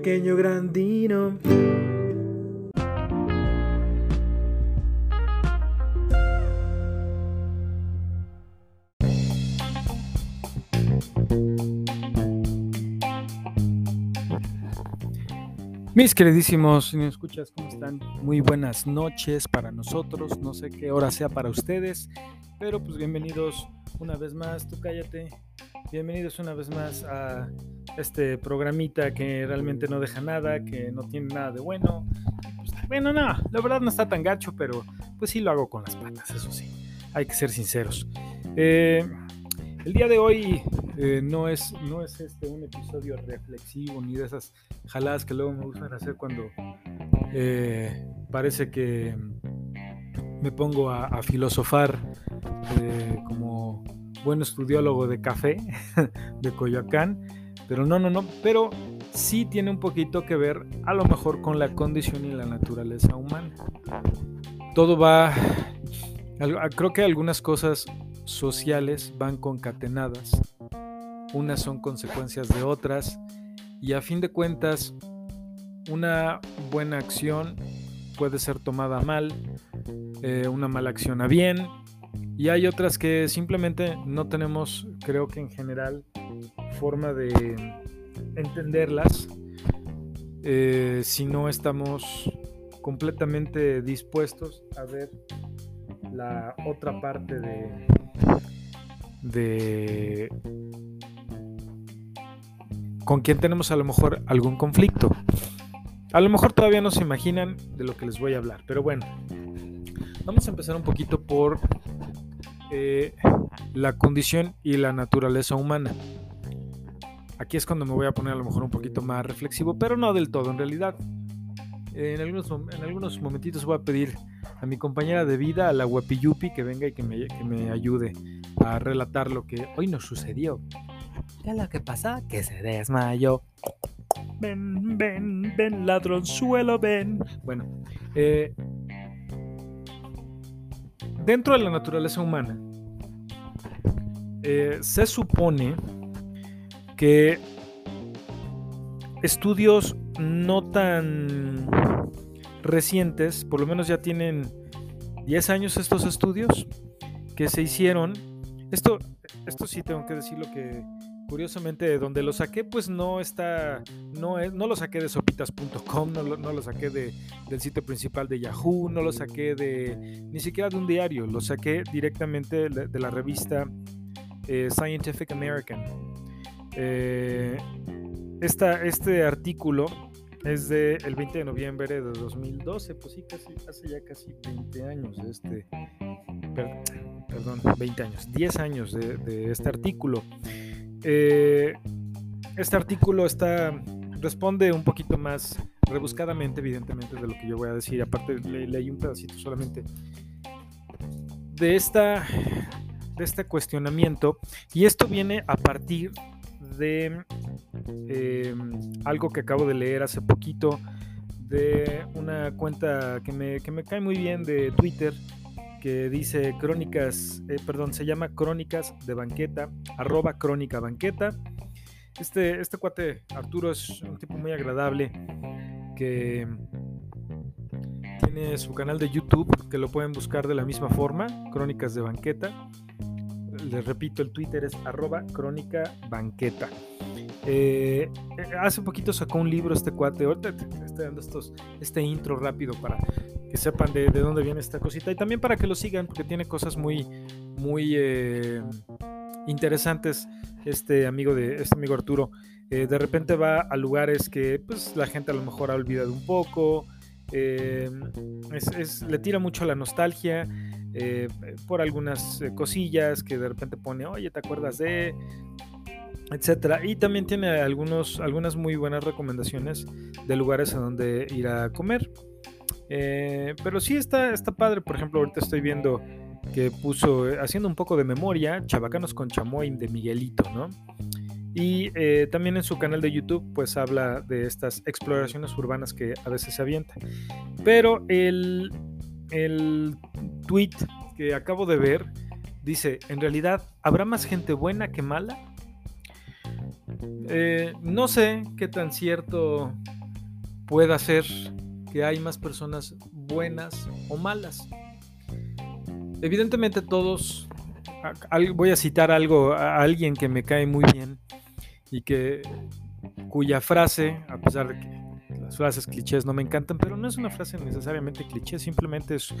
pequeño grandino. Mis queridísimos, si me escuchas, ¿cómo están? Muy buenas noches para nosotros. No sé qué hora sea para ustedes, pero pues bienvenidos una vez más. Tú cállate. Bienvenidos una vez más a este programita que realmente no deja nada, que no tiene nada de bueno. Pues, bueno, no, la verdad no está tan gacho, pero pues sí lo hago con las patas, eso sí. Hay que ser sinceros. Eh, el día de hoy eh, no es, no es este un episodio reflexivo ni de esas jaladas que luego me gustan hacer cuando eh, parece que me pongo a, filosofar eh, como buen estudiólogo de café de Coyoacán. Pero no, no, no. Pero sí tiene un poquito que ver a lo mejor con la condición y la naturaleza humana. Todo va... Creo que algunas cosas sociales van concatenadas, unas son consecuencias de otras y a fin de cuentas una buena acción puede ser tomada mal, eh, una mala acción a bien y hay otras que simplemente no tenemos, creo que en general, forma de entenderlas eh, si no estamos completamente dispuestos a ver la otra parte de, de con quien tenemos a lo mejor algún conflicto. A lo mejor todavía no se imaginan de lo que les voy a hablar, pero bueno, vamos a empezar un poquito por eh, la condición y la naturaleza humana. Aquí es cuando me voy a poner a lo mejor un poquito más reflexivo, pero no del todo en realidad. En algunos, en algunos momentitos voy a pedir a mi compañera de vida, a la Yupi que venga y que me, que me ayude a relatar lo que hoy nos sucedió. ¿Qué es lo que pasa? Que se desmayó. Ven, ven, ven, ladronzuelo, ven. Bueno, eh, dentro de la naturaleza humana, eh, se supone que estudios no tan recientes, por lo menos ya tienen 10 años estos estudios que se hicieron. Esto, esto sí tengo que decirlo que curiosamente de donde lo saqué pues no está, no, no lo saqué de sopitas.com, no lo, lo saqué de, del sitio principal de Yahoo, no lo saqué de ni siquiera de un diario, lo saqué directamente de, la revista eh, Scientific American. Eh, este artículo es del el 20 de noviembre de 2012, pues sí, casi, hace ya casi 20 años de este, perdón, 20 años, 10 años de, este artículo. Eh, este artículo está, responde un poquito más rebuscadamente, evidentemente, de lo que yo voy a decir. Aparte, leí un pedacito solamente de, esta, este cuestionamiento. Y esto viene a partir de em, algo que acabo de leer hace poquito de una cuenta que me, cae muy bien de Twitter que dice crónicas, eh, perdón, se llama Crónicas de Banqueta, arroba crónica banqueta. Este, este cuate Arturo es un tipo muy agradable que tiene su canal de YouTube que lo pueden buscar de la misma forma, Crónicas de Banqueta les repito, el Twitter es arroba crónica banqueta. Eh, hace poquito sacó un libro este cuate, ahorita estoy dando estos, este intro rápido para que sepan de, dónde viene esta cosita y también para que lo sigan porque tiene cosas muy, muy eh, interesantes este amigo de este amigo Arturo. Eh, de repente va a lugares que pues la gente a lo mejor ha olvidado un poco, le tira mucho la nostalgia eh, por algunas eh, cosillas que de repente pone, oye, ¿te acuerdas de? etcétera. Y también tiene algunos, algunas muy buenas recomendaciones de lugares a donde ir a comer. Eh, pero sí está, está padre, por ejemplo, ahorita estoy viendo que puso, haciendo un poco de memoria, Chabacanos con Chamoy de Miguelito, ¿no? Y también en su canal de YouTube, pues habla de estas exploraciones urbanas que a veces se avientan. Pero el, el tweet que acabo de ver dice, en realidad, ¿habrá más gente buena que mala? Eh, no sé qué tan cierto pueda ser que hay más personas buenas o malas. Evidentemente todos, voy a citar algo a alguien que me cae muy bien y que cuya frase, a pesar de que las frases clichés no me encantan, pero no es una frase necesariamente cliché, simplemente es,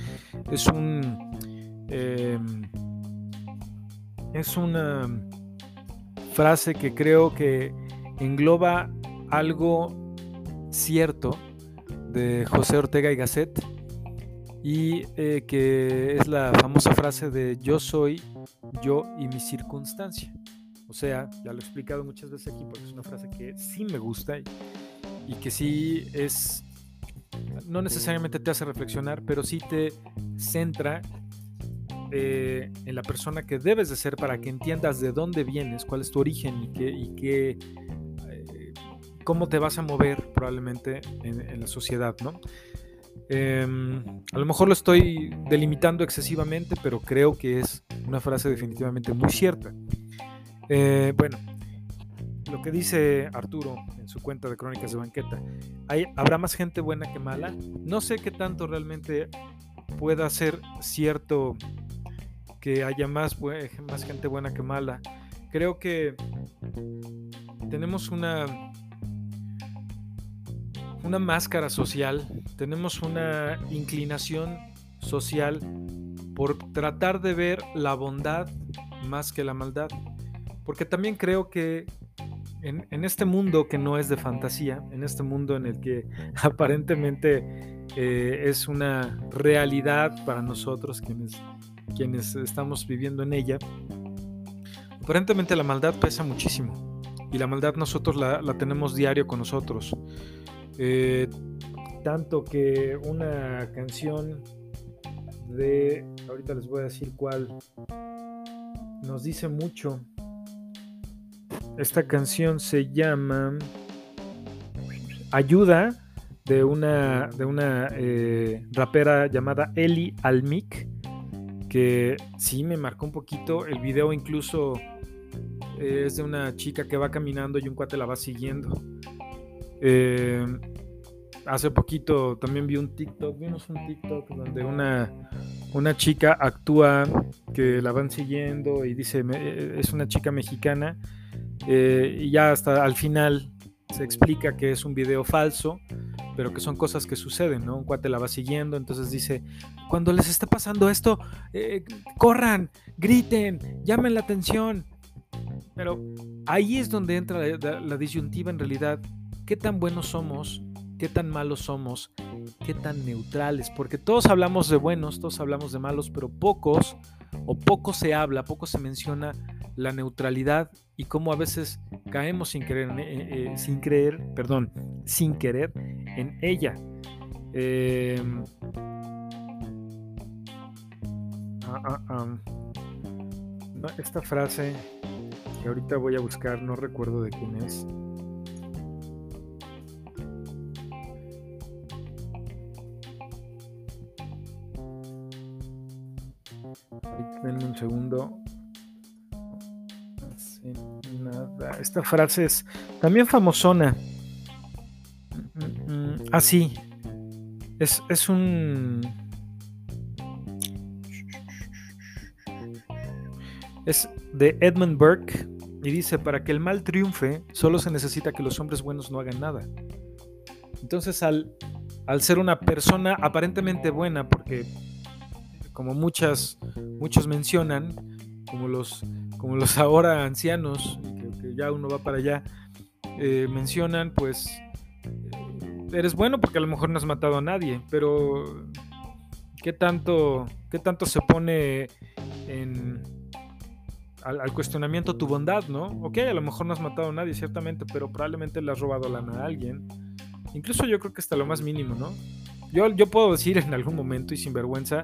es un em, es una frase que creo que engloba algo cierto de José Ortega y Gasset y eh, que es la famosa frase de yo soy yo y mi circunstancia. O sea, ya lo he explicado muchas veces aquí porque es una frase que sí me gusta y, que sí es, no necesariamente te hace reflexionar, pero sí te centra eh, en la persona que debes de ser para que entiendas de dónde vienes, cuál es tu origen y, y qué, eh, cómo te vas a mover probablemente en, la sociedad, ¿no? Em, a lo mejor lo estoy delimitando excesivamente, pero creo que es una frase definitivamente muy cierta. Eh, bueno, lo que dice Arturo en su cuenta de Crónicas de Banqueta, ¿habrá más gente buena que mala? No sé qué tanto realmente pueda ser cierto que haya más, más gente buena que mala. Creo que tenemos una, una máscara social, tenemos una inclinación social por tratar de ver la bondad más que la maldad. Porque también creo que en, este mundo que no es de fantasía, en este mundo en el que aparentemente eh, es una realidad para nosotros quienes, estamos viviendo en ella, aparentemente la maldad pesa muchísimo. Y la maldad nosotros la, tenemos diario con nosotros. Eh, tanto que una canción de, ahorita les voy a decir cuál, nos dice mucho esta canción se llama Ayuda de una, de una eh, rapera llamada Eli Almik, que sí me marcó un poquito. El video incluso eh, es de una chica que va caminando y un cuate la va siguiendo. Eh, hace poquito también vi un TikTok, vimos un TikTok donde una, una chica actúa que la van siguiendo y dice, es una chica mexicana eh, y ya hasta al final se explica que es un video falso, pero que son cosas que suceden, ¿no? Un cuate la va siguiendo, entonces dice, cuando les está pasando esto, eh, corran, griten, llamen la atención. Pero ahí es donde entra la, disyuntiva en realidad. ¿Qué tan buenos somos? ¿Qué tan malos somos? ¿Qué tan neutrales? Porque todos hablamos de buenos, todos hablamos de malos, pero pocos o poco se habla, poco se menciona la neutralidad y cómo a veces caemos sin querer, eh, eh, sin creer, perdón, sin querer en ella. Em, ah, ah, ah. esta frase que ahorita voy a buscar, no recuerdo de quién es. Denme un segundo. Esta frase es también famosona. Ah, sí. Es, es un. Es de Edmund Burke y dice: Para que el mal triunfe, solo se necesita que los hombres buenos no hagan nada. Entonces, al, al ser una persona aparentemente buena, porque como muchas, muchos mencionan, como los, como los ahora ancianos, que, ya uno va para allá, eh, mencionan, pues eh, eres bueno porque a lo mejor no has matado a nadie, pero ¿qué tanto, qué tanto se pone en, al, cuestionamiento tu bondad, ¿no? Ok, a lo mejor no has matado a nadie, ciertamente, pero probablemente le has robado lana a alguien. Incluso yo creo que hasta lo más mínimo, ¿no? Yo, yo puedo decir en algún momento y sin vergüenza,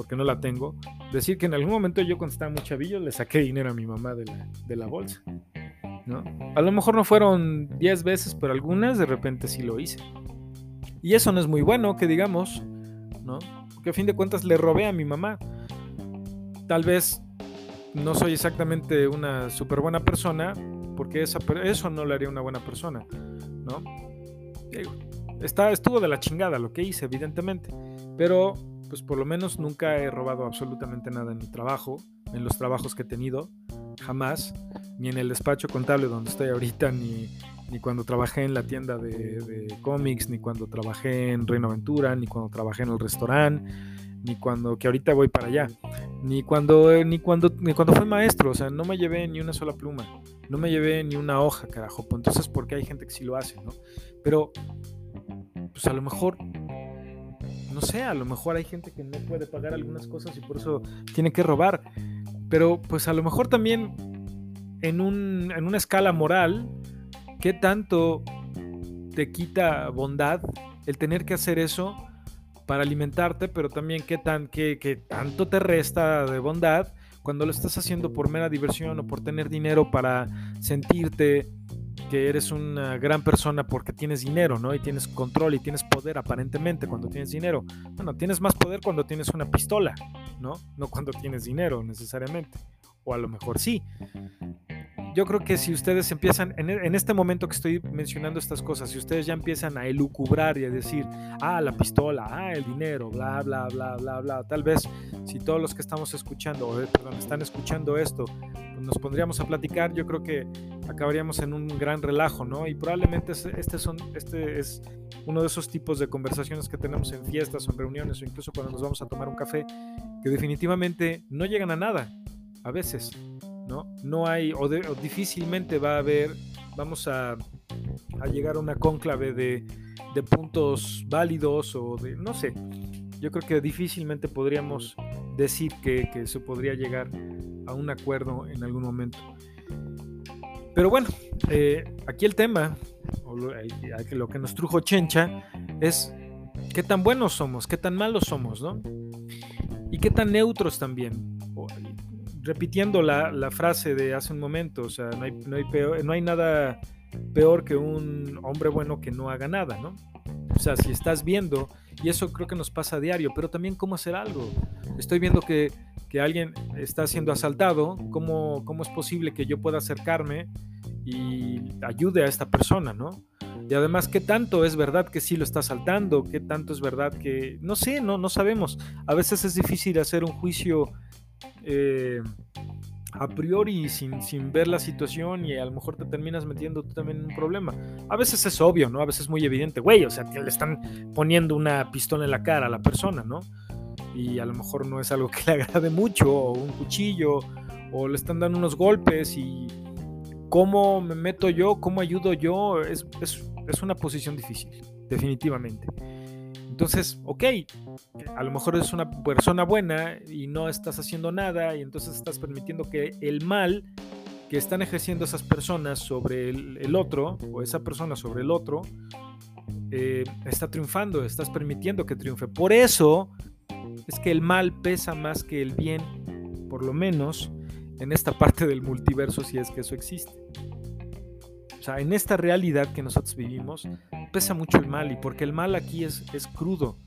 porque no la tengo, decir que en algún momento yo cuando estaba muy chavillo le saqué dinero a mi mamá de la, de la bolsa. ¿no? A lo mejor no fueron 10 veces, pero algunas de repente sí lo hice. Y eso no es muy bueno, que digamos, ¿no? Porque a fin de cuentas le robé a mi mamá. Tal vez no soy exactamente una súper buena persona, porque esa, eso no le haría una buena persona, ¿no? está, estuvo de la chingada lo que hice, evidentemente. Pero, pues por lo menos nunca he robado absolutamente nada en mi trabajo, en los trabajos que he tenido, jamás, ni en el despacho contable donde estoy ahorita, ni, ni cuando trabajé en la tienda de, cómics, ni cuando trabajé en Reino Aventura, ni cuando trabajé en el restaurante, ni cuando, que ahorita voy para allá, ni cuando, ni cuando, ni cuando fui maestro, o sea, no me llevé ni una sola pluma, no me llevé ni una hoja, carajo, pues entonces porque hay gente que sí lo hace, ¿no? Pero, pues a lo mejor, no sé, a lo mejor hay gente que no puede pagar algunas cosas y por eso tiene que robar, pero pues a lo mejor también en, un, en una escala moral, ¿qué tanto te quita bondad el tener que hacer eso para alimentarte, pero también qué, tan, qué, qué tanto te resta de bondad cuando lo estás haciendo por mera diversión o por tener dinero para sentirte que eres una gran persona porque tienes dinero, ¿no? Y tienes control y tienes poder aparentemente cuando tienes dinero. Bueno, tienes más poder cuando tienes una pistola, ¿no? No cuando tienes dinero necesariamente. O a lo mejor sí yo creo que si ustedes empiezan, en, en, este momento que estoy mencionando estas cosas, si ustedes ya empiezan a elucubrar y a decir, ah, la pistola, ah, el dinero, bla, bla, bla, bla, bla, tal vez si todos los que estamos escuchando, o, perdón, están escuchando esto, pues nos pondríamos a platicar, yo creo que acabaríamos en un gran relajo, ¿no? Y probablemente este, son, este es uno de esos tipos de conversaciones que tenemos en fiestas o en reuniones o incluso cuando nos vamos a tomar un café, que definitivamente no llegan a nada, a veces. ¿No? hay, o, difícilmente va a haber, vamos a, llegar a una cónclave de, puntos válidos o de, no sé, yo creo que difícilmente podríamos decir que, se podría llegar a un acuerdo en algún momento. Pero bueno, eh, aquí el tema, o lo, lo, que nos trujo Chencha, es qué tan buenos somos, qué tan malos somos, ¿no? Y qué tan neutros también repitiendo la, frase de hace un momento, o sea, no hay, no hay, peor, no hay nada peor que un hombre bueno que no haga nada, ¿no? O sea, si estás viendo, y eso creo que nos pasa a diario, pero también cómo hacer algo. Estoy viendo que, que alguien está siendo asaltado, ¿cómo, ¿cómo es posible que yo pueda acercarme y ayude a esta persona, ¿no? Y además, ¿qué tanto es verdad que sí lo está asaltando? ¿Qué tanto es verdad que... No sé, no, no sabemos. A veces es difícil hacer un juicio eh, a priori sin, sin, ver la situación y a lo mejor te terminas metiendo tú también en un problema. A veces es obvio, ¿no? A veces es muy evidente, güey, o sea, le están poniendo una pistola en la cara a la persona, ¿no? Y a lo mejor no es algo que le agrade mucho, o un cuchillo, o le están dando unos golpes y cómo me meto yo, cómo ayudo yo, es, es, es una posición difícil, definitivamente. Entonces, ok, a lo mejor eres una persona buena y no estás haciendo nada y entonces estás permitiendo que el mal que están ejerciendo esas personas sobre el, otro o esa persona sobre el otro eh, está triunfando, estás permitiendo que triunfe. Por eso es que el mal pesa más que el bien, por lo menos en esta parte del multiverso, si es que eso existe. O sea, en esta realidad que nosotros vivimos, pesa mucho el mal y porque el mal aquí es, es crudo,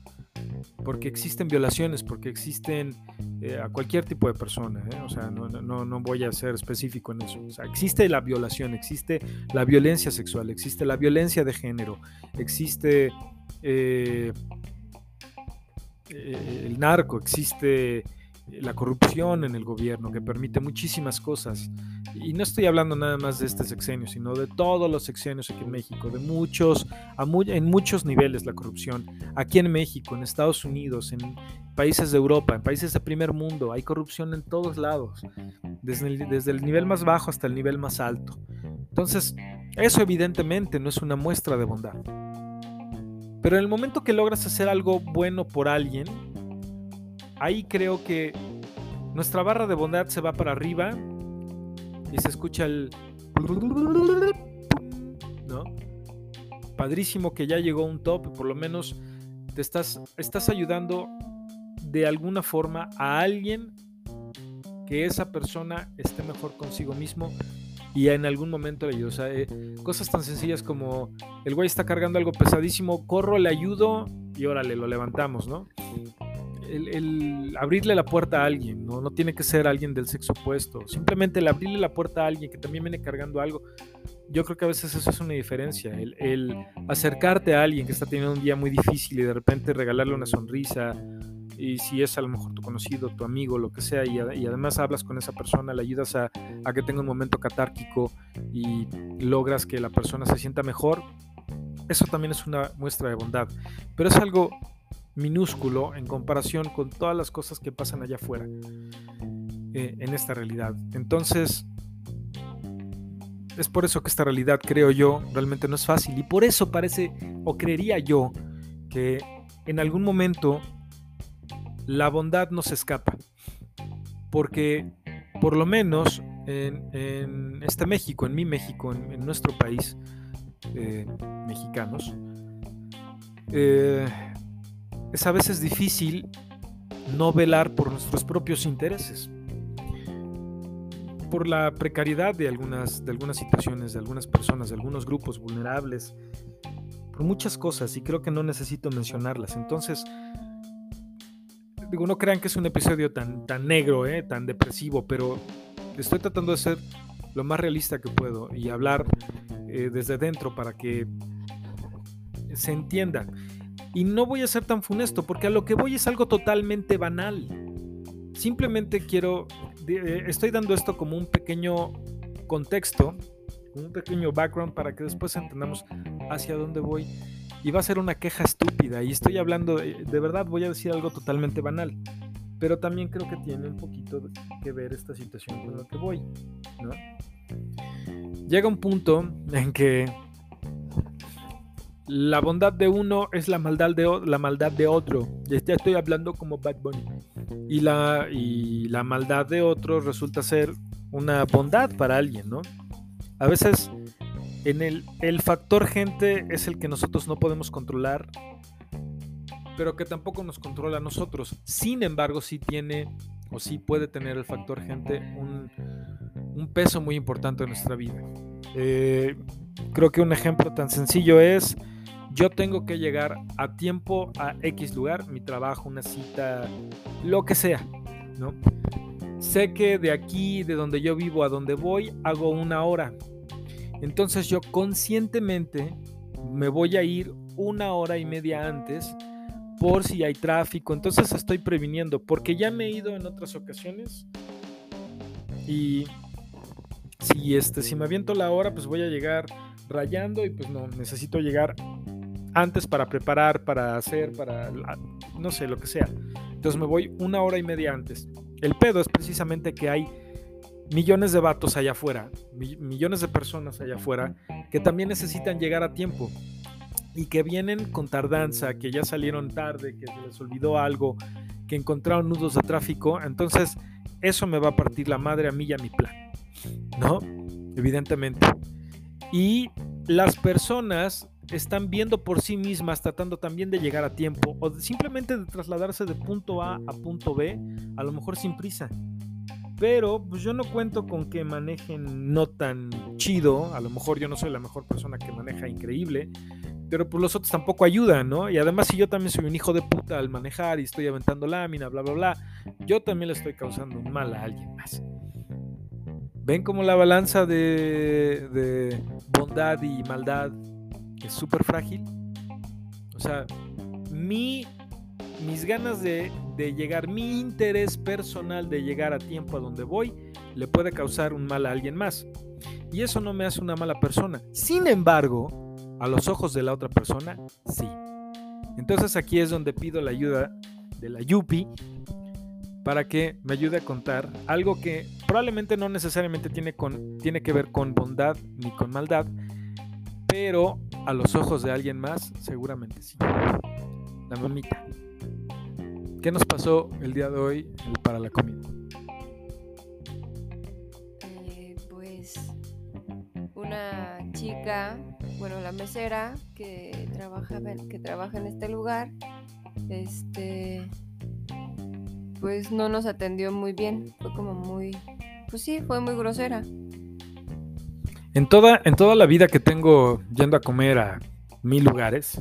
porque existen violaciones, porque existen eh, a cualquier tipo de persona, ¿eh? o sea, no, no, no, voy a ser específico en eso, o sea, existe la violación, existe la violencia sexual, existe la violencia de género, existe eh, el narco, existe la corrupción en el gobierno que permite muchísimas cosas. Y no estoy hablando nada más de este sexenio, sino de todos los sexenios aquí en México, de muchos, en muchos niveles la corrupción. Aquí en México, en Estados Unidos, en países de Europa, en países de primer mundo, hay corrupción en todos lados, desde el, desde el nivel más bajo hasta el nivel más alto. Entonces, eso evidentemente no es una muestra de bondad. Pero en el momento que logras hacer algo bueno por alguien, ahí creo que nuestra barra de bondad se va para arriba y se escucha el... ¿No? Padrísimo que ya llegó un top, por lo menos te estás, estás ayudando de alguna forma a alguien que esa persona esté mejor consigo mismo y en algún momento le ayudo. O sea, eh, cosas tan sencillas como el güey está cargando algo pesadísimo, corro, le ayudo y órale, lo levantamos, ¿no? El, abrirle la puerta a alguien, ¿no? no tiene que ser alguien del sexo opuesto, simplemente el abrirle la puerta a alguien que también viene cargando algo, yo creo que a veces eso es una diferencia, el, acercarte a alguien que está teniendo un día muy difícil y de repente regalarle una sonrisa, y si es a lo mejor tu conocido, tu amigo, lo que sea, y, y además hablas con esa persona, le ayudas a, a, que tenga un momento catárquico y logras que la persona se sienta mejor, eso también es una muestra de bondad, pero es algo minúsculo en comparación con todas las cosas que pasan allá afuera eh, en esta realidad. Entonces, es por eso que esta realidad, creo yo, realmente no es fácil. Y por eso parece, o creería yo, que en algún momento la bondad nos escapa. Porque por lo menos en, este México, en mi México, en, nuestro país, eh, mexicanos, eh, es a veces difícil no velar por nuestros propios intereses por la precariedad de algunas, de algunas situaciones, de algunas personas, de algunos grupos vulnerables, por muchas cosas, y creo que no necesito mencionarlas. Entonces, digo, no crean que es un episodio tan, tan negro, ¿eh? tan depresivo, pero estoy tratando de ser lo más realista que puedo y hablar eh, desde dentro para que se entienda. Y no voy a ser tan funesto, porque a lo que voy es algo totalmente banal. Simplemente quiero eh, estoy dando esto como un pequeño contexto, un pequeño background para que después entendamos hacia dónde voy. Y va a ser una queja estúpida. Y estoy hablando, de, de verdad voy a decir algo totalmente banal. Pero también creo que tiene un poquito que ver esta situación con lo que voy. Llega un punto en que la bondad de uno es la maldad de, la maldad de otro. Ya estoy hablando como Bad Bunny. Y la, y la maldad de otro resulta ser una bondad para alguien, ¿no? A veces en el, el factor gente es el que nosotros no podemos controlar, pero que tampoco nos controla a nosotros. Sin embargo, sí tiene o sí puede tener el factor gente un, un peso muy importante en nuestra vida. Eh, creo que un ejemplo tan sencillo es yo tengo que llegar a tiempo a X lugar, mi trabajo, una cita, lo que sea, ¿no? Sé que de aquí, de donde yo vivo a donde voy, hago una hora. Entonces yo conscientemente me voy a ir una hora y media antes por si hay tráfico. Entonces estoy previniendo, porque ya me he ido en otras ocasiones y si, este, si me aviento la hora, pues voy a llegar rayando y pues no, necesito llegar antes para preparar, para hacer, para, no sé, lo que sea. Entonces me voy una hora y media antes. El pedo es precisamente que hay millones de vatos allá afuera, millones de personas allá afuera que también necesitan llegar a tiempo y que vienen con tardanza, que ya salieron tarde, que se les olvidó algo, que encontraron nudos de tráfico. Entonces, eso me va a partir la madre a mí y a mi plan, ¿no? Evidentemente. Y las personas están viendo por sí mismas, tratando también de llegar a tiempo o simplemente de trasladarse de punto A a punto B, a lo mejor sin prisa. Pero pues yo no cuento con que manejen no tan chido, a lo mejor yo no soy la mejor persona que maneja increíble, pero pues los otros tampoco ayudan, ¿no? Y además si yo también soy un hijo de puta al manejar y estoy aventando lámina, bla, bla, bla, yo también le estoy causando un mal a alguien más. ¿Ven como la balanza de, de bondad y maldad es súper frágil. O sea, mi, mis ganas de, de, llegar, mi interés personal de llegar a tiempo a donde voy, le puede causar un mal a alguien más. Y eso no me hace una mala persona. Sin embargo, a los ojos de la otra persona, sí. Entonces aquí es donde pido la ayuda de la Yupi para que me ayude a contar algo que probablemente no necesariamente tiene, con, tiene que ver con bondad ni con maldad, pero a los ojos de alguien más, seguramente sí. La mamita. ¿Qué nos pasó el día de hoy para la comida? Eh, pues una chica, bueno, la mesera que trabaja, que trabaja en este lugar, este, pues no nos atendió muy bien, fue como muy, pues sí, fue muy grosera. En toda, en toda la vida que tengo yendo a comer a mil lugares,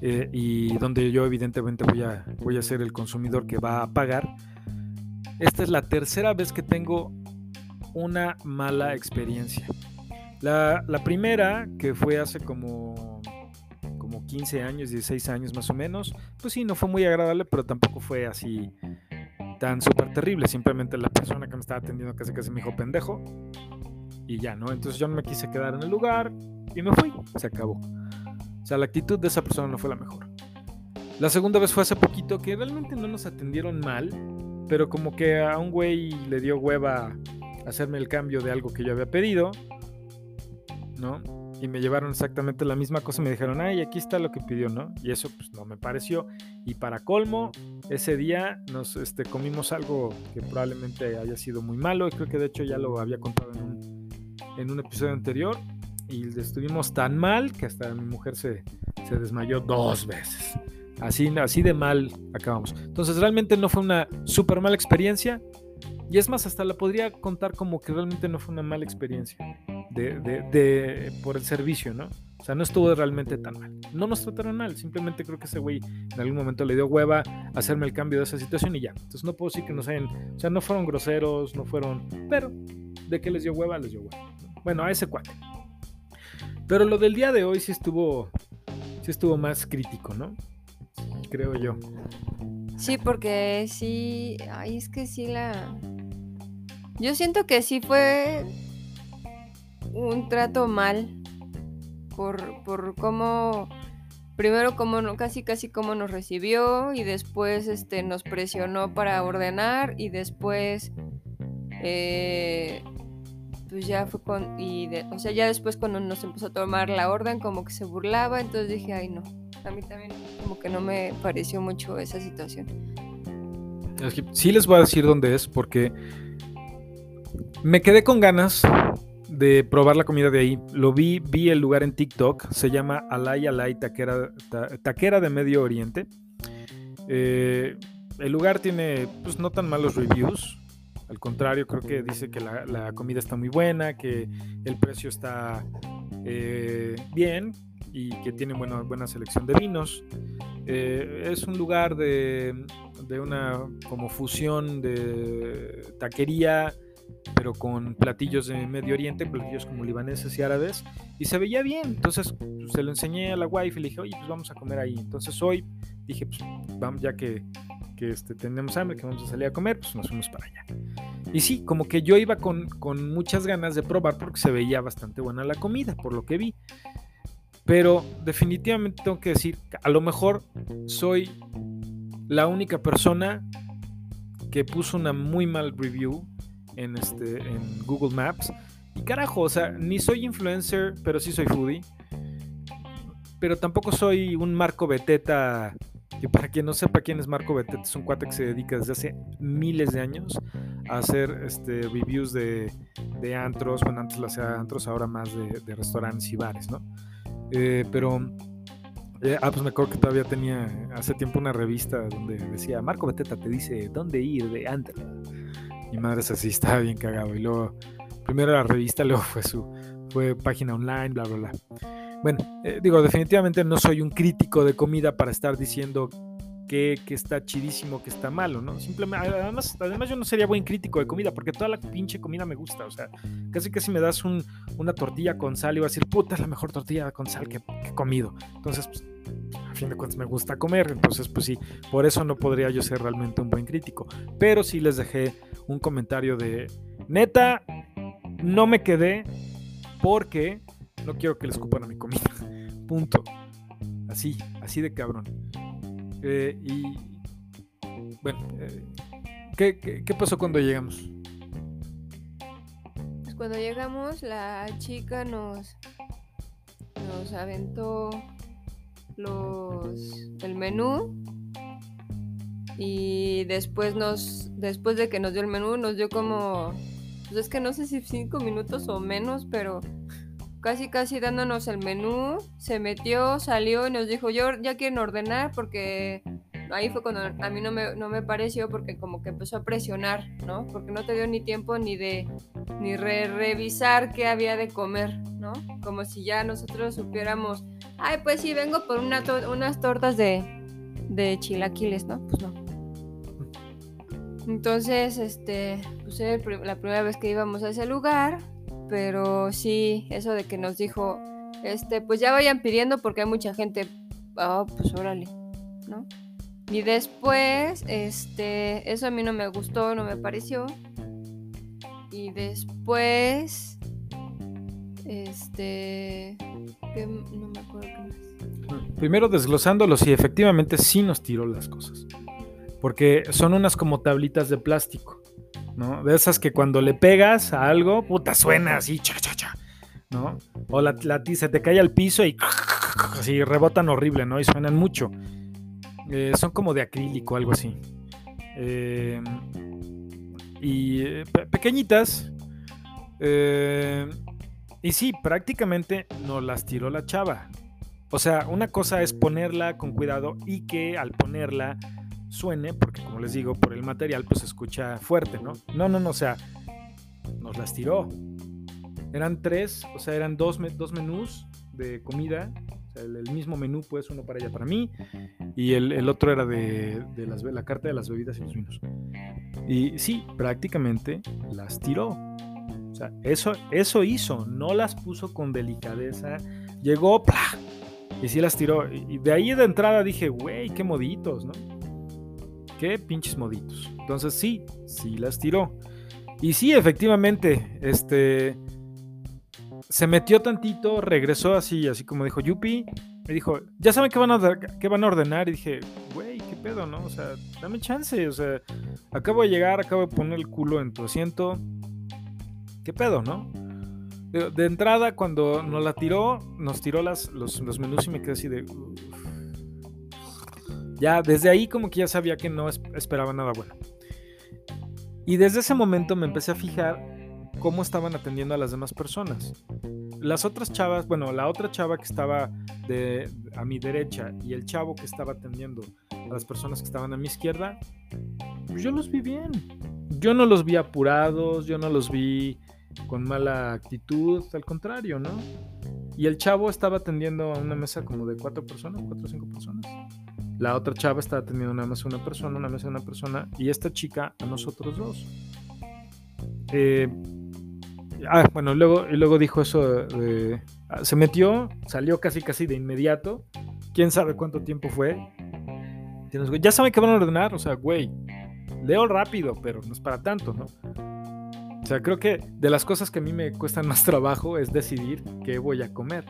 eh, y donde yo evidentemente voy a, voy a ser el consumidor que va a pagar, esta es la tercera vez que tengo una mala experiencia. La, la primera, que fue hace como, como 15 años, 16 años más o menos, pues sí, no fue muy agradable, pero tampoco fue así tan súper terrible. Simplemente la persona que me estaba atendiendo casi casi me dijo pendejo. Y ya, ¿no? Entonces yo no me quise quedar en el lugar y me fui. Se acabó. O sea, la actitud de esa persona no fue la mejor. La segunda vez fue hace poquito que realmente no nos atendieron mal, pero como que a un güey le dio hueva hacerme el cambio de algo que yo había pedido, ¿no? Y me llevaron exactamente la misma cosa me dijeron, ay, aquí está lo que pidió, ¿no? Y eso pues no me pareció. Y para colmo, ese día nos este, comimos algo que probablemente haya sido muy malo, y creo que de hecho ya lo había contado en un, en un episodio anterior, y estuvimos tan mal que hasta mi mujer se, se desmayó dos veces. Así, así de mal acabamos. Entonces realmente no fue una súper mala experiencia. Y es más, hasta la podría contar como que realmente no fue una mala experiencia de, de, de, por el servicio, ¿no? O sea, no estuvo realmente tan mal. No nos trataron mal, simplemente creo que ese güey en algún momento le dio hueva hacerme el cambio de esa situación y ya. Entonces no puedo decir que nos hayan, o sea, no fueron groseros, no fueron, pero de que les dio hueva, les dio hueva. Bueno, a ese cuate. Pero lo del día de hoy sí estuvo, sí estuvo más crítico, ¿no? creo yo. Sí, porque sí, ay, es que sí la... Yo siento que sí fue un trato mal por, por cómo, primero como no, casi casi cómo nos recibió y después este, nos presionó para ordenar y después eh, pues ya fue con, y o sea, ya después cuando nos empezó a tomar la orden como que se burlaba, entonces dije, ay no, a mí también como que no me pareció mucho esa situación. Sí les voy a decir dónde es porque me quedé con ganas de probar la comida de ahí. Lo vi, vi el lugar en TikTok, se llama Alay Alay Taquera, Taquera de Medio Oriente. Eh, el lugar tiene pues no tan malos reviews. Al contrario, creo que dice que la, comida está muy buena, que el precio está eh, bien, y que tiene buena, buena selección de vinos. Eh, es un lugar de, de, una como fusión de taquería, pero con platillos de Medio Oriente, platillos como libaneses y árabes, y se veía bien. Entonces pues, se lo enseñé a la wife y le dije, oye, pues vamos a comer ahí. Entonces hoy dije, pues vamos, ya que, que este, tenemos hambre, que vamos a salir a comer, pues nos fuimos para allá. Y sí, como que yo iba con, con muchas ganas de probar porque se veía bastante buena la comida, por lo que vi. Pero definitivamente tengo que decir, a lo mejor soy la única persona que puso una muy mal review en, este, en Google Maps. Y carajo, o sea, ni soy influencer, pero sí soy foodie. Pero tampoco soy un Marco Beteta, que para quien no sepa quién es Marco Beteta, es un cuate que se dedica desde hace miles de años a hacer este, reviews de, de antros. Bueno, antes lo hacía antros, ahora más de, de restaurantes y bares, ¿no? Eh, pero, eh, ah, pues me acuerdo que todavía tenía hace tiempo una revista donde decía, Marco Beteta te dice dónde ir de antes. Mi madre es así, estaba bien cagado. Y luego, primero la revista, luego fue su fue página online, bla, bla, bla. Bueno, eh, digo, definitivamente no soy un crítico de comida para estar diciendo que, está chidísimo, que está malo, ¿no? Simplemente, además, además yo no sería buen crítico de comida, porque toda la pinche comida me gusta, o sea, casi casi me das una tortilla con sal voy a decir, puta, es la mejor tortilla con sal que, he comido. Entonces, pues, a fin de cuentas me gusta comer, entonces, pues sí, por eso no podría yo ser realmente un buen crítico. Pero sí les dejé un comentario de, neta, no me quedé porque no quiero que les escupan a mi comida. Punto. Así, así de cabrón. Eh, y bueno, eh, ¿qué, pasó cuando llegamos? Pues cuando llegamos, la chica nos, nos aventó los el menú y después nos después de que nos dio el menú nos dio como pues es que no sé si cinco minutos o menos pero casi casi dándonos el menú, se metió, salió y nos dijo, yo ya quieren ordenar porque ahí fue cuando a mí no me, no me pareció porque como que empezó a presionar, ¿no? Porque no te dio ni tiempo ni de ni revisar qué había de comer, ¿no? Como si ya nosotros supiéramos, ay, pues sí, vengo por una unas tortas de, de chilaquiles, ¿no? Pues no. Entonces, este, pues la primera vez que íbamos a ese lugar pero sí, eso de que nos dijo, este, pues ya vayan pidiendo porque hay mucha gente. Ah, pues órale, ¿no? Y después, este, eso a mí no me gustó, no me pareció. Y después, este, no me acuerdo qué más. Primero desglosándolo, sí, efectivamente sí nos tiró las cosas. Porque son unas como tablitas de plástico, ¿no? De esas que cuando le pegas a algo, puta, suena así, cha, cha, cha, ¿no? O la, la se te cae al piso y así rebotan horrible, ¿no? Y suenan mucho. Eh, son como de acrílico, algo así. Eh, y pe- pequeñitas. eh, y sí, prácticamente nos las tiró la chava. O sea, una cosa es ponerla con cuidado y que al ponerla suene, porque como les digo, por el material pues se escucha fuerte, ¿no? No, no, no, o sea, nos las tiró. Eran tres, o sea, eran dos, dos menús de comida, o sea, el, el mismo menú, pues uno para ella, para mí, y el, el otro era de, de las, la carta de las bebidas y los vinos. Y sí, prácticamente las tiró. O sea, eso, eso hizo, no las puso con delicadeza. Llegó, ¡plá! y sí las tiró. Y de ahí de entrada dije, güey, qué moditos, ¿no? Qué pinches moditos. Entonces sí, sí las tiró. Y sí, efectivamente, este se metió tantito, regresó así, así como dijo Yupi, me dijo, ya saben qué van a, dar- qué van a ordenar. Y dije, güey, qué pedo, ¿no? O sea, dame chance, o sea, acabo de llegar, acabo de poner el culo en tu asiento. ¿Qué pedo, no? De, de entrada, cuando nos la tiró, nos tiró las, los, los menús y me quedé así de. Ya, desde ahí, como que ya sabía que no es- esperaba nada bueno. Y desde ese momento me empecé a fijar cómo estaban atendiendo a las demás personas. Las otras chavas, bueno, la otra chava que estaba de, a mi derecha y el chavo que estaba atendiendo a las personas que estaban a mi izquierda, pues yo los vi bien. Yo no los vi apurados, yo no los vi con mala actitud, al contrario, ¿no? Y el chavo estaba atendiendo a una mesa como de cuatro personas, cuatro o cinco personas. La otra chava estaba atendiendo nada más una persona, una mesa de una persona, y esta chica a nosotros dos. Eh, ah, bueno, luego, luego dijo eso ah, se metió, salió casi casi de inmediato. Quién sabe cuánto tiempo fue. Ya saben que van a ordenar, o sea, güey, leo rápido, pero no es para tanto, ¿no? O sea, creo que de las cosas que a mí me cuestan más trabajo es decidir qué voy a comer.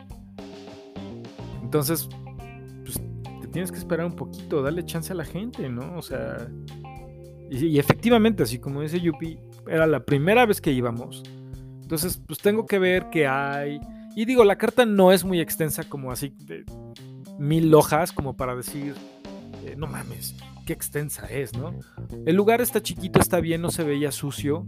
Entonces, tienes que esperar un poquito, darle chance a la gente, ¿no? O sea, y, y efectivamente, así como dice Yupi, era la primera vez que íbamos. Entonces, pues tengo que ver qué hay. Y digo, la carta no es muy extensa, como así de mil hojas, como para decir, eh, no mames, qué extensa es, ¿no? El lugar está chiquito, está bien, no se veía sucio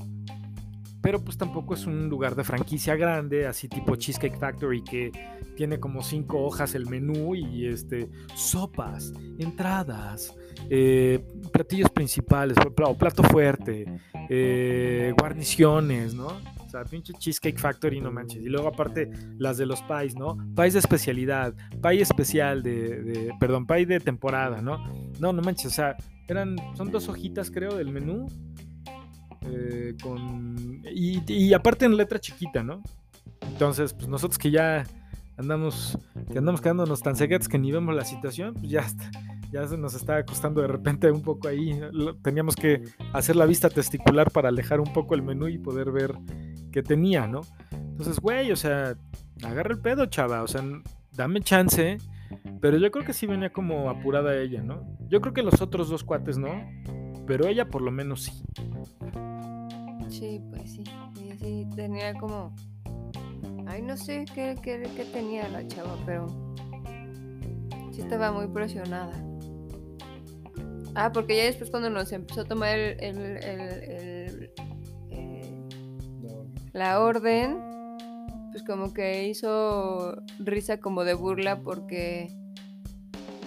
pero pues tampoco es un lugar de franquicia grande, así tipo Cheesecake Factory que tiene como cinco hojas el menú y este sopas, entradas, eh, platillos principales, plato fuerte, eh, guarniciones, ¿no? O sea, pinche Cheesecake Factory, no manches. Y luego aparte las de los pies, ¿no? Pies de especialidad, pie especial de, de, perdón, pie de temporada, ¿no? No, no manches, o sea, eran, son dos hojitas creo del menú eh, y, aparte en letra chiquita, ¿no? Entonces, pues nosotros que ya andamos, que andamos quedándonos tan ceguetes que ni vemos la situación, pues ya, está, ya se nos está costando de repente un poco ahí. Teníamos que hacer la vista testicular para alejar un poco el menú y poder ver qué tenía, ¿no? Entonces, güey, o sea, agarra el pedo, chava, o sea, dame chance. Pero yo creo que sí venía como apurada ella, ¿no? Yo creo que los otros dos cuates no, pero ella por lo menos sí. Sí, pues sí. Y sí, tenía como. Ay, no sé qué, qué, qué, tenía la chava, pero. Sí estaba muy presionada. Ah, porque ya después cuando nos empezó a tomar el, el, el, el eh, la orden, pues como que hizo risa como de burla porque.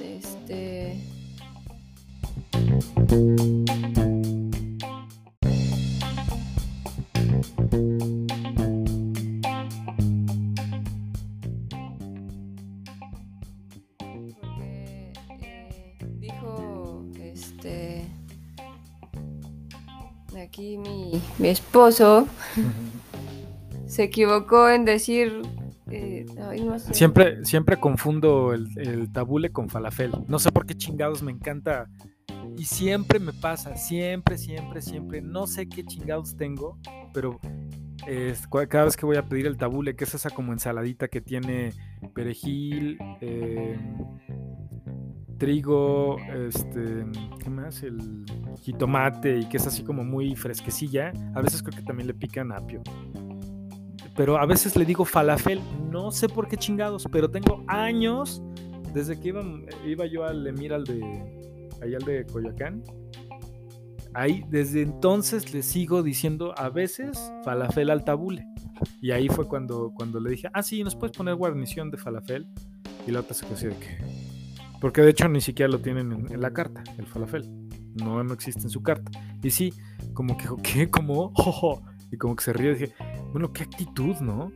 Este. Esposo se equivocó en decir. eh, ay, no sé. Siempre, siempre confundo el, el tabule con falafel. No sé por qué chingados me encanta. Y siempre me pasa, siempre, siempre, siempre. No sé qué chingados tengo, pero cada vez que voy a pedir el tabule, que es esa como ensaladita que tiene perejil, eh, trigo, este, ¿qué más? El jitomate y que es así como muy fresquecilla. A veces creo que también le pican apio. Pero a veces le digo falafel, no sé por qué chingados, pero tengo años desde que iba, iba yo al Emir, al de, ahí al de Coyoacán. Ahí, desde entonces le sigo diciendo a veces falafel al tabule. Y ahí fue cuando, cuando le dije, ah, sí, ¿nos puedes poner guarnición de falafel? Y la otra se quedó así de que... Porque de hecho ni siquiera lo tienen en, la carta, el falafel. No, no existe en su carta. Y sí, como que. Como, "Jojo", Y como que se ríe. Dije, bueno, qué actitud, ¿no?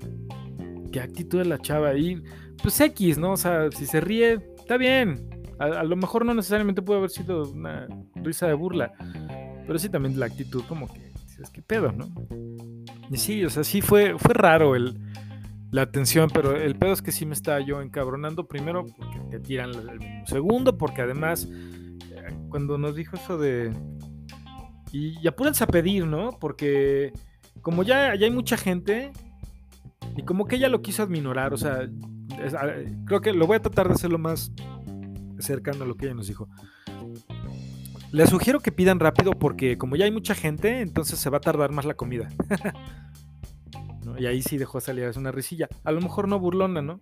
Qué actitud de la chava ahí. Pues X, ¿no? O sea, si se ríe, está bien. A, lo mejor no necesariamente puede haber sido una risa de burla. Pero sí también la actitud, como que dices, ¿qué pedo, no? Y sí, o sea, sí fue, fue raro el, la atención, pero el pedo es que sí me estaba yo encabronando. Primero, te tiran el. Segundo, porque además, eh, cuando nos dijo eso de. Y, y apúrense a pedir, ¿no? Porque como ya, ya hay mucha gente, y como que ella lo quiso adminorar, o sea, creo que lo voy a tratar de hacerlo más cercano a lo que ella nos dijo. Les sugiero que pidan rápido porque como ya hay mucha gente, entonces se va a tardar más la comida. Y ahí sí dejó salir una risilla. A lo mejor no burlona, ¿no?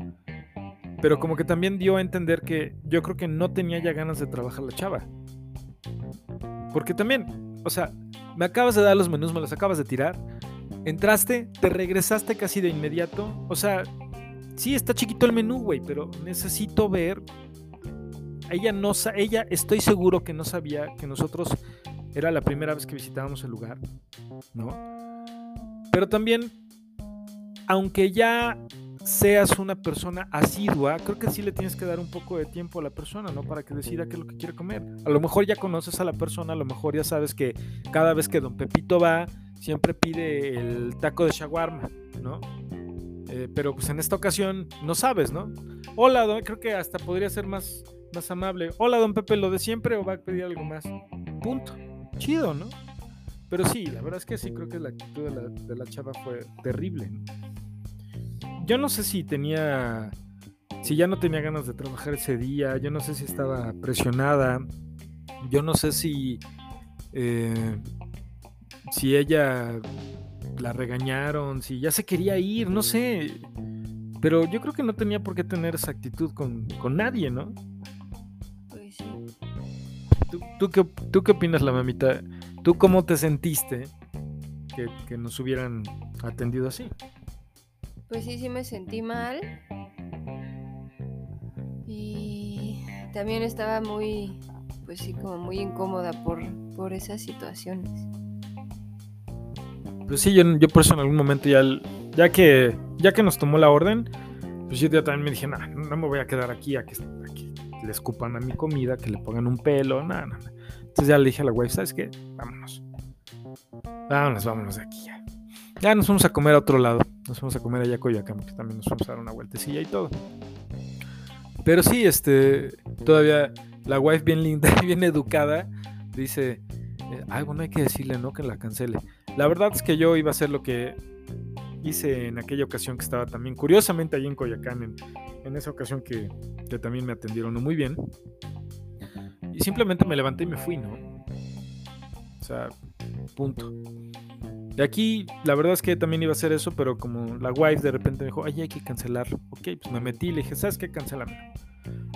Pero como que también dio a entender que yo creo que no tenía ya ganas de trabajar la chava. Porque también, o sea, me acabas de dar los menús, me los acabas de tirar. Entraste, te regresaste casi de inmediato. O sea, sí está chiquito el menú, güey, pero necesito ver. Ella no ella estoy seguro que no sabía que nosotros era la primera vez que visitábamos el lugar, ¿no? Pero también aunque ya seas una persona asidua, creo que sí le tienes que dar un poco de tiempo a la persona, ¿no? Para que decida qué es lo que quiere comer. A lo mejor ya conoces a la persona, a lo mejor ya sabes que cada vez que don Pepito va, siempre pide el taco de shawarma, ¿no? Eh, pero pues en esta ocasión no sabes, ¿no? Hola, don, creo que hasta podría ser más, más amable. Hola, don Pepe, ¿lo de siempre o va a pedir algo más? Punto. Chido, ¿no? Pero sí, la verdad es que sí creo que la actitud de la, de la chava fue terrible. ¿no? Yo no sé si tenía, si ya no tenía ganas de trabajar ese día, yo no sé si estaba presionada, yo no sé si, eh, si ella la regañaron, si ya se quería ir, no sé. Pero yo creo que no tenía por qué tener esa actitud con, con nadie, ¿no? Pues sí. ¿Tú, tú qué, tú qué opinas, la mamita? ¿Tú cómo te sentiste que, que nos hubieran atendido así? Pues sí, sí me sentí mal. Y también estaba muy, pues sí, como muy incómoda por, por esas situaciones. Pues sí, yo, yo por eso en algún momento ya, ya que ya que nos tomó la orden, pues yo también me dije, "Nah, no me voy a quedar aquí a que, a que le escupan a mi comida, que le pongan un pelo, nada, nada. Entonces ya le dije a la güey, ¿sabes qué? Vámonos. Vámonos, vámonos de aquí ya. Ya nos vamos a comer a otro lado. Nos vamos a comer allá a Coyoacán, que también nos vamos a dar una vueltecilla y todo. Pero sí, este, todavía la wife bien linda y bien educada dice, eh, ay, bueno, hay que decirle, ¿no? Que la cancele. La verdad es que yo iba a hacer lo que hice en aquella ocasión que estaba también, curiosamente, allí en Coyacán, en, esa ocasión que también me atendieron muy bien. Y simplemente me levanté y me fui, ¿no? O sea, punto. De aquí, la verdad es que también iba a hacer eso, pero como la wife de repente me dijo, ay, hay que cancelarlo. Ok, pues me metí y le dije, ¿sabes qué? Cancélame.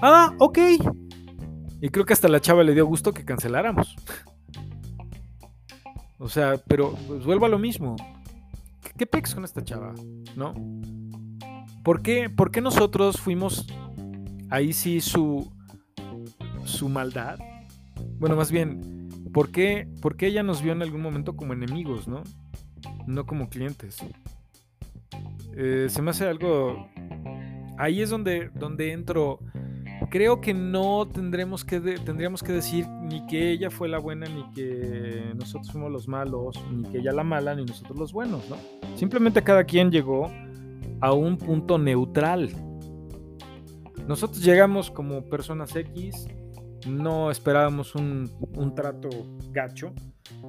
Ah, ok. Y creo que hasta la chava le dio gusto que canceláramos. O sea, pero pues vuelvo a lo mismo. ¿Qué, qué con esta chava? ¿No? ¿Por qué, por qué nosotros fuimos ahí sí su, su maldad? Bueno, más bien, ¿por qué, por qué ella nos vio en algún momento como enemigos, no? No como clientes. Eh, se me hace algo... Ahí es donde, donde entro creo que no tendremos que tendríamos que decir ni que ella fue la buena, ni que nosotros fuimos los malos, ni que ella la mala, ni nosotros los buenos, ¿no? Simplemente cada quien llegó a un punto neutral. Nosotros llegamos como personas X, no esperábamos un, un trato gacho.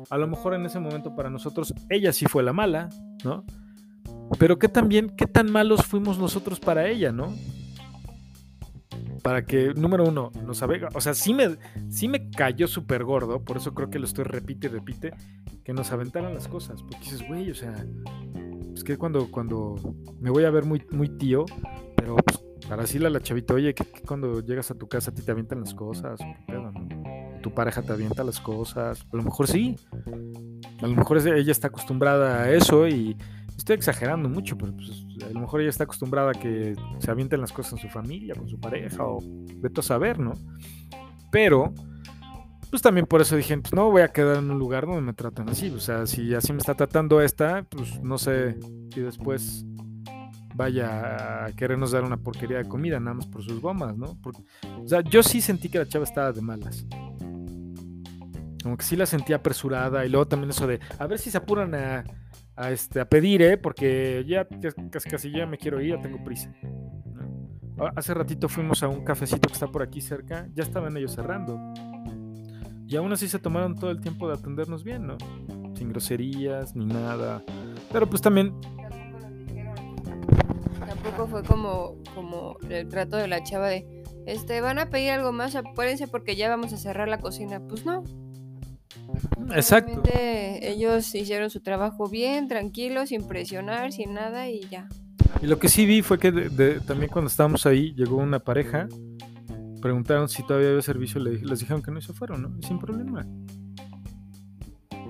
A lo mejor en ese momento para nosotros ella sí fue la mala, ¿no? Pero qué también, qué tan malos fuimos nosotros para ella, ¿no? Para que, número uno, nos avega. O sea, sí me, sí me cayó súper gordo, por eso creo que lo estoy repite y repite, que nos aventaran las cosas. Porque dices, güey, o sea, es que cuando, cuando me voy a ver muy, muy tío, pero pues, para decirle a la chavita, oye, que, cuando llegas a tu casa a ti te avientan las cosas, tu pareja te avienta las cosas, a lo mejor sí, a lo mejor ella está acostumbrada a eso y estoy exagerando mucho, pero pues, a lo mejor ella está acostumbrada a que se avienten las cosas en su familia, con su pareja, o de a saber, ¿no? Pero, pues también por eso dije, pues no voy a quedar en un lugar donde me tratan así. O sea, si así me está tratando esta, pues no sé si después vaya a querernos dar una porquería de comida, nada más por sus gomas, ¿no? o sea, yo sí sentí que la chava estaba de malas. Como que sí la sentía apresurada y luego también eso de, a ver si se apuran a a, este, a pedir, ¿eh? porque ya casi, casi ya me quiero ir, ya tengo prisa. Hace ratito fuimos a un cafecito que está por aquí cerca, ya estaban ellos cerrando. Y aún así se tomaron todo el tiempo de atendernos bien, ¿no? Sin groserías ni nada. Pero pues también... Fue como, como el trato de la chava de, este, van a pedir algo más, apúrense porque ya vamos a cerrar la cocina. Pues no, Exacto. Ellos hicieron su trabajo bien, tranquilos, sin presionar, sin nada y ya. Y lo que sí vi fue que también cuando estábamos ahí llegó una pareja, preguntaron si todavía había servicio, les dijeron que no y se fueron, ¿no? Sin problema.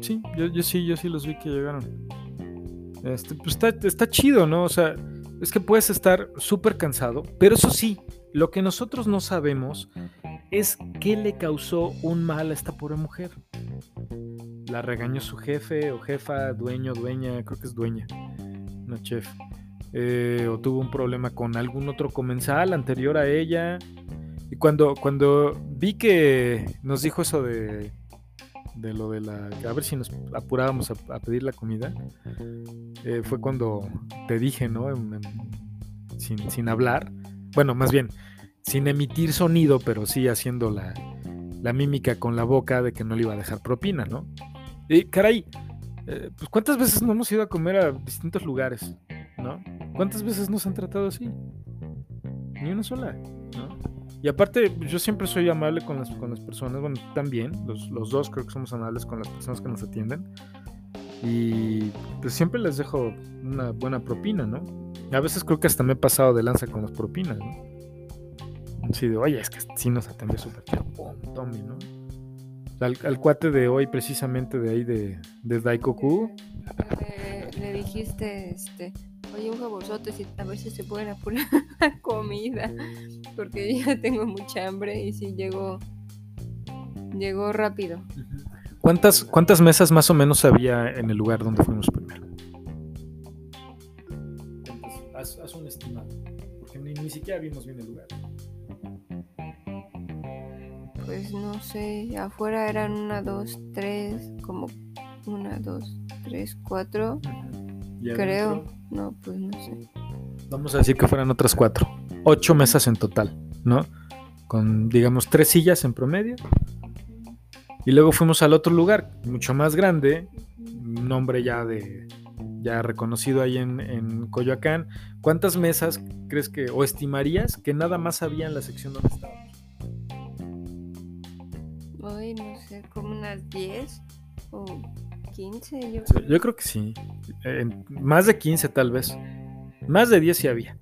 Sí, yo, sí, yo sí los vi que llegaron. Este, pues está, está chido, ¿no? O sea, es que puedes estar súper cansado, pero eso sí, lo que nosotros no sabemos es qué le causó un mal a esta pobre mujer. La regañó su jefe o jefa, dueño, dueña, creo que es dueña, no chef. Eh, o tuvo un problema con algún otro comensal anterior a ella. Y cuando, cuando vi que nos dijo eso de, de lo de la. A ver si nos apurábamos a, pedir la comida, eh, fue cuando te dije, ¿no? sin, sin hablar. Bueno, más bien, sin emitir sonido, pero sí haciendo la, la mímica con la boca de que no le iba a dejar propina, ¿no? Y caray, eh, pues ¿cuántas veces no hemos ido a comer a distintos lugares, ¿no? ¿Cuántas veces nos han tratado así? Ni una sola, ¿no? Y aparte, yo siempre soy amable con las, con las personas, bueno, también, los, los dos creo que somos amables con las personas que nos atienden. Y pues siempre les dejo una buena propina, ¿no? A veces creo que hasta me he pasado de lanza con las propinas, ¿no? Sí, de, oye, es que sí nos atendió súper chido. Tommy, ¿no? Al, cuate de hoy, precisamente de ahí, de, de Daikoku. Le, dijiste, este, oye, un favorzote, a ver si se pueden apurar la comida. Porque ya tengo mucha hambre y sí llegó, llegó rápido. ¿Cuántas, ¿Cuántas mesas más o menos había en el lugar donde fuimos primero? Haz, haz un estimado. Porque ni, ni siquiera vimos bien el lugar pues no sé, afuera eran una, dos, tres, como una, dos, tres, cuatro, creo. No, pues no sé. Vamos a decir que fueran otras cuatro. Ocho mesas en total, ¿no? Con, digamos, tres sillas en promedio. Y luego fuimos al otro lugar, mucho más grande, un nombre ya de ya reconocido ahí en, en Coyoacán. ¿Cuántas mesas crees que, o estimarías que nada más había en la sección donde estábamos? Ay, no sé, como unas 10 o 15. Yo, yo creo que sí. más de 15 tal vez. Más de 10 sí había,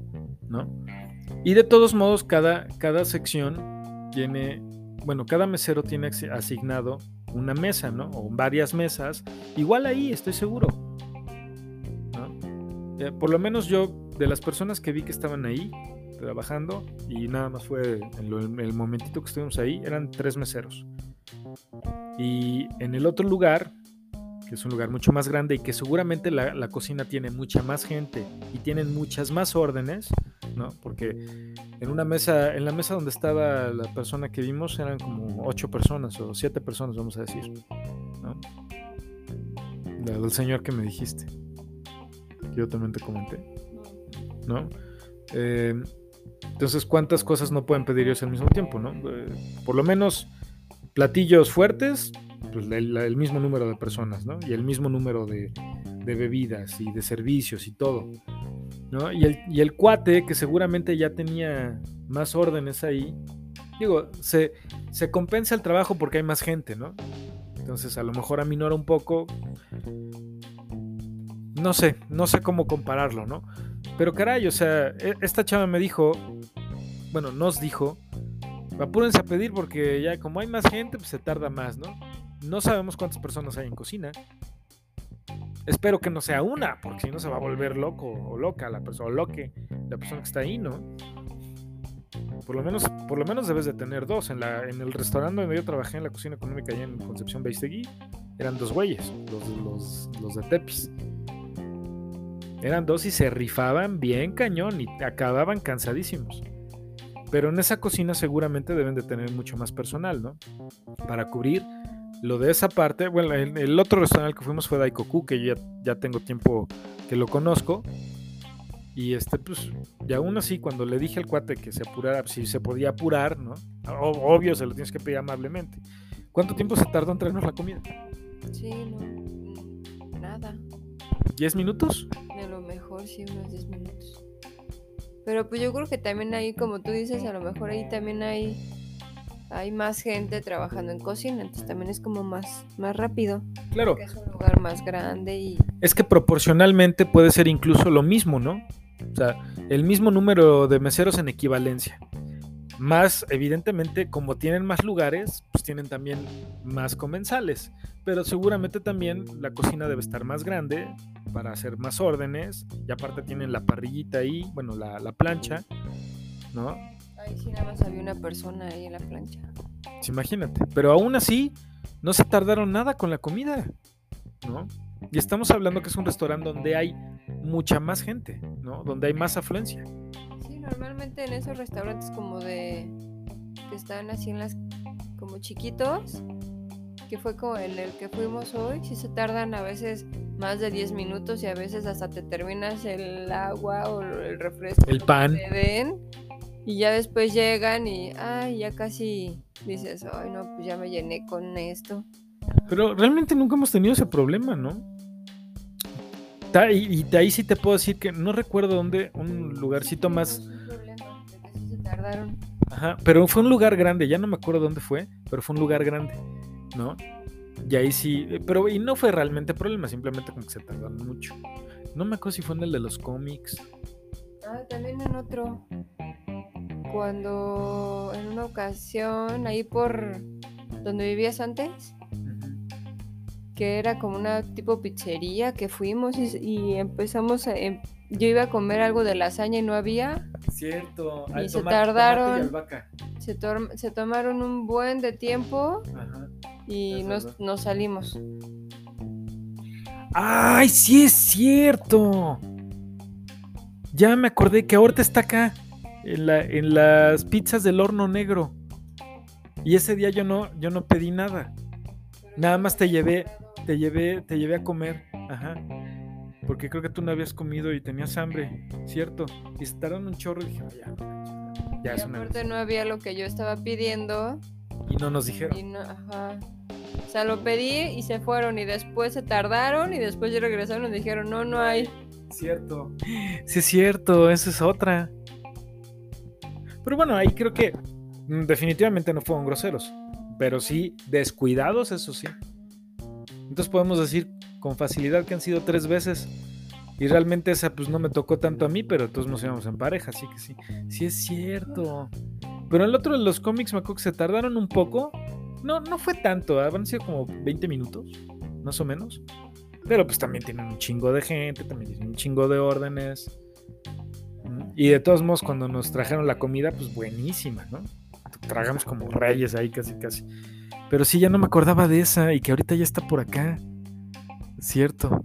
¿no? Y de todos modos, cada, cada sección tiene, bueno, cada mesero tiene asignado una mesa, ¿no? O varias mesas. Igual ahí, estoy seguro. ¿no? Eh, por lo menos yo, de las personas que vi que estaban ahí trabajando, y nada más fue en el momentito que estuvimos ahí, eran tres meseros. Y en el otro lugar, que es un lugar mucho más grande y que seguramente la, cocina tiene mucha más gente y tienen muchas más órdenes, ¿no? Porque en una mesa, en la mesa donde estaba la persona que vimos eran como ocho personas o siete personas, vamos a decir. ¿no? La del señor que me dijiste. Que yo también te comenté. ¿No? Eh, entonces, ¿cuántas cosas no pueden pedir ellos al mismo tiempo? ¿no? Eh, por lo menos platillos fuertes, pues el, mismo número de personas, ¿no? Y el mismo número de, bebidas y de servicios y todo. ¿no? Y, el, y el cuate, que seguramente ya tenía más órdenes ahí, digo, se, se compensa el trabajo porque hay más gente, ¿no? Entonces a lo mejor aminora un poco. No sé, no sé cómo compararlo, ¿no? Pero caray, o sea, e- esta chava me dijo, bueno, nos dijo, apúrense a pedir porque ya como hay más gente, pues se tarda más, ¿no? No sabemos cuántas personas hay en cocina. Espero que no sea una, porque si no se va a volver loco o loca la persona, o la persona que está ahí, ¿no? Por lo menos, por lo menos debes de tener dos. En, la, en el restaurante donde yo trabajé en la cocina económica allá en Concepción Beistegui, eran dos güeyes, los, los, los de Tepis. Eran dos y se rifaban bien cañón y acababan cansadísimos. Pero en esa cocina seguramente deben de tener mucho más personal, ¿no? Para cubrir lo de esa parte. Bueno, el, el otro restaurante al que fuimos fue Daikoku, que yo ya, ya tengo tiempo que lo conozco. Y este, pues, y aún así, cuando le dije al cuate que se apurara, si se podía apurar, ¿no? O- obvio, se lo tienes que pedir amablemente. ¿Cuánto tiempo se tardó en traernos la comida? Sí, no. Nada. ¿10 minutos? A lo mejor sí, unos 10 minutos. Pero pues yo creo que también ahí, como tú dices, a lo mejor ahí también hay, hay más gente trabajando en cocina, entonces también es como más, más rápido. Claro, Que es un lugar más grande y es que proporcionalmente puede ser incluso lo mismo, ¿no? O sea, el mismo número de meseros en equivalencia. Más, evidentemente, como tienen más lugares, pues tienen también más comensales. Pero seguramente también la cocina debe estar más grande para hacer más órdenes. Y aparte tienen la parrillita ahí, bueno, la, la plancha, ¿no? Ahí sí nada más había una persona ahí en la plancha. Pues imagínate. Pero aún así, no se tardaron nada con la comida, ¿no? Y estamos hablando que es un restaurante donde hay mucha más gente, ¿no? Donde hay más afluencia. Sí, normalmente en esos restaurantes como de que están así en las como chiquitos, que fue como en el que fuimos hoy, sí se tardan a veces más de 10 minutos y a veces hasta te terminas el agua o el refresco El que pan. te den y ya después llegan y ay, ya casi dices, "Ay, no, pues ya me llené con esto." Pero realmente nunca hemos tenido ese problema, ¿no? Y, de ahí sí te puedo decir que no recuerdo dónde, un lugarcito más. Se tardaron. Ajá, pero fue un lugar grande, ya no me acuerdo dónde fue, pero fue un lugar grande, ¿no? Y ahí sí, eh, pero y no fue realmente problema, simplemente como que se tardaron mucho. No me acuerdo si fue en el de los cómics. Ah, también en otro. Cuando en una ocasión, ahí por donde vivías antes, que era como una tipo pizzería que fuimos y, y empezamos a... em- yo iba a comer algo de lasaña y no había. Cierto, al se toma- tomate y tardaron. albahaca. Se, se tomaron un buen de tiempo y nos, nos salimos. ¡Ay, sí es cierto! Ya me acordé que ahorita está acá, en, la- en las pizzas del horno negro. Y ese día yo no, yo no pedí nada. Nada más te llevé, te llevé, te llevé a comer. Ajá. Porque creo que tú no habías comido y tenías hambre, ¿cierto? Y se tardaron un chorro y dije, "Ay, ya, ya y es una aparte no había lo que yo estaba pidiendo. Y no nos dijeron. Y no, ajá. O sea, lo pedí y se fueron y después se tardaron y después ya regresaron y dijeron, no, no hay. Cierto. Sí, es cierto, esa es otra. Pero bueno, ahí creo que mm, definitivamente no fueron groseros. Pero sí, descuidados, eso sí. Entonces podemos decir con facilidad que han sido tres veces. Y realmente esa pues no me tocó tanto a mí, pero todos nos íbamos en pareja, así que sí. Sí es cierto. Pero el otro de los cómics me acuerdo que se tardaron un poco. No, no fue tanto, habrán sido como 20 minutos, más o menos. Pero pues también tienen un chingo de gente, también tienen un chingo de órdenes. Y de todos modos, cuando nos trajeron la comida, pues buenísima, ¿no? Tragamos como reyes ahí casi, casi. Pero sí, ya no me acordaba de esa y que ahorita ya está por acá. Cierto.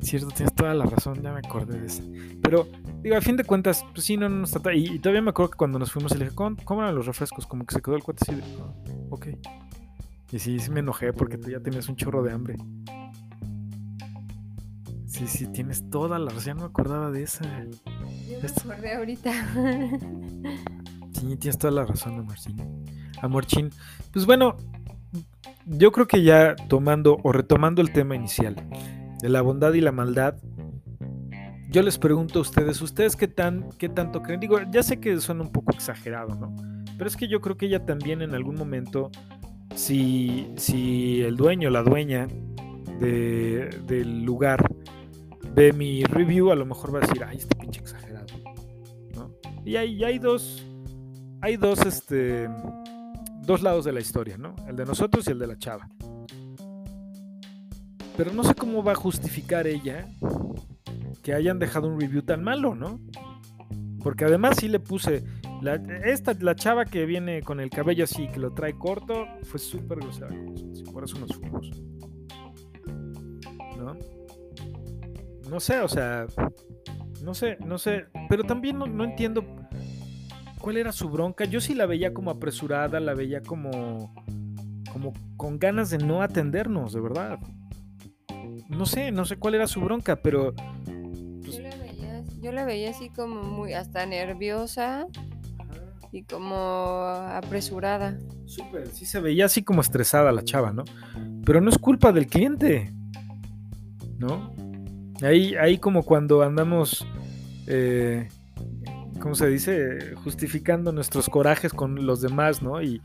Cierto, tienes toda la razón, ya me acordé de eso. Pero, digo, a fin de cuentas, pues sí, no nos trata. Y, todavía me acuerdo que cuando nos fuimos, le dije, ¿cómo, eran los refrescos? Como que se quedó el cuate así de, "Ah, ok. Y sí, sí me enojé porque tú ya tenías un chorro de hambre. Sí, sí, tienes toda la razón, ya no me acordaba de esa. Yo me acordé ahorita. Sí, tienes toda la razón, Amorcín. Amorchin. Pues bueno, yo creo que ya tomando o retomando el tema inicial de la bondad y la maldad, yo les pregunto a ustedes, ¿ustedes qué, tan, qué tanto creen? Digo, ya sé que suena un poco exagerado, ¿no? Pero es que yo creo que ella también en algún momento, si, si el dueño o la dueña de- del lugar ve mi review, a lo mejor va a decir, ay, este pinche exagerado. Y hay, y hay dos, hay dos, este, dos lados de la historia, ¿no? El de nosotros y el de la chava. Pero no sé cómo va a justificar ella que hayan dejado un review tan malo, ¿no? Porque además sí le puse, esta, la chava que viene con el cabello así, que lo trae corto, fue súper grosera con nosotros, por eso nos. ¿No? No sé, o sea, no sé, no sé, pero también no, no entiendo cuál era su bronca. Yo sí la veía como apresurada, la veía como, como con ganas de no atendernos, de verdad. No sé, no sé cuál era su bronca, pero Yo la veía, yo la veía así como muy hasta nerviosa y como apresurada. Súper, sí se veía así como estresada la chava, ¿no? Pero no es culpa del cliente, ¿no? Ahí, ahí como cuando andamos, eh, ¿cómo se dice? Justificando nuestros corajes con los demás, ¿no? Y,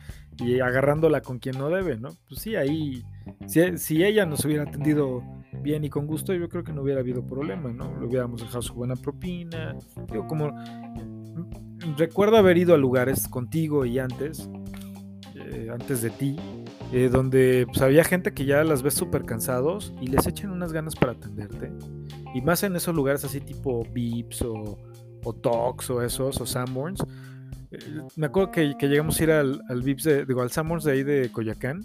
agarrándola con quien no debe, ¿no? Pues sí, ahí, si, ella nos hubiera atendido bien y con gusto, yo creo que no hubiera habido problema, ¿no? Le hubiéramos dejado su buena propina. Digo, como recuerdo haber ido a lugares contigo y antes, eh, antes de ti, eh, donde pues, había gente que ya las ves súper cansados y les echan unas ganas para atenderte. Y más en esos lugares así tipo Vips o, o Tox o esos, o Sanborns. Eh, me acuerdo que, llegamos a ir al, al Vips, de, digo, al Sanborns de ahí de Coyacán.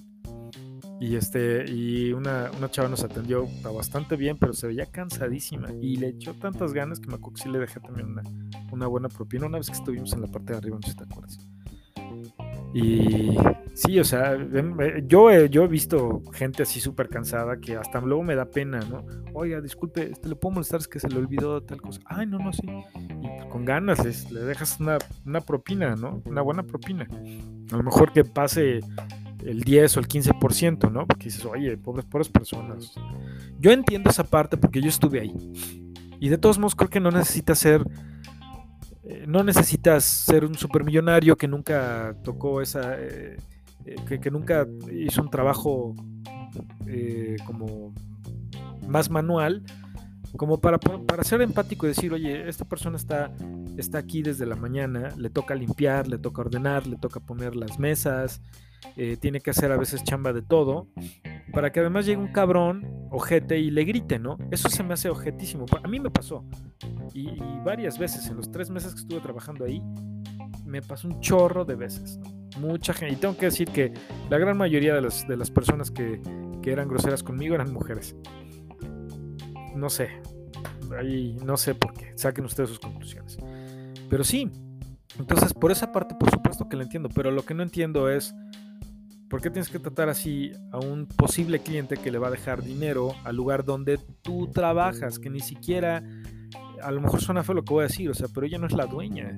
Y, este, y una, una chava nos atendió bastante bien, pero se veía cansadísima. Y le echó tantas ganas que me acuerdo que sí le dejé también una, una buena propina una vez que estuvimos en la parte de arriba, no sé si te acuerdas. Y sí, o sea, em, eh, yo he, yo he visto gente así súper cansada que hasta luego me da pena, ¿no? Oiga, disculpe, este, ¿le puedo molestar? Es que se le olvidó tal cosa. Ay, no, no, sí. Y con ganas les- le dejas una, una propina, ¿no? Una buena propina. A lo mejor que pase el 10 o el 15%, ¿no? Porque dices, oye, pobres, pobres personas. Yo entiendo esa parte porque yo estuve ahí. Y de todos modos creo que no necesitas ser eh, no necesitas ser un supermillonario que nunca tocó esa eh, eh, que, nunca hizo un trabajo eh, como más manual como para, para ser empático y decir, oye, esta persona está, está aquí desde la mañana, le toca limpiar, le toca ordenar, le toca poner las mesas, tiene que hacer a veces chamba de todo, para que además llegue un cabrón, ojete, y le grite, ¿no? Eso se me hace ojetísimo. A mí me pasó, y, y varias veces, en los tres meses que estuve trabajando ahí, me pasó un chorro de veces, ¿no? Mucha gente, y tengo que decir que la gran mayoría de las, de las personas que, que eran groseras conmigo eran mujeres. No sé, ahí no sé por qué, saquen ustedes sus conclusiones. Pero sí, entonces por esa parte por supuesto que la entiendo, pero lo que no entiendo es por qué tienes que tratar así a un posible cliente que le va a dejar dinero al lugar donde tú trabajas, que ni siquiera, a lo mejor suena feo lo que voy a decir, o sea, pero ella no es la dueña.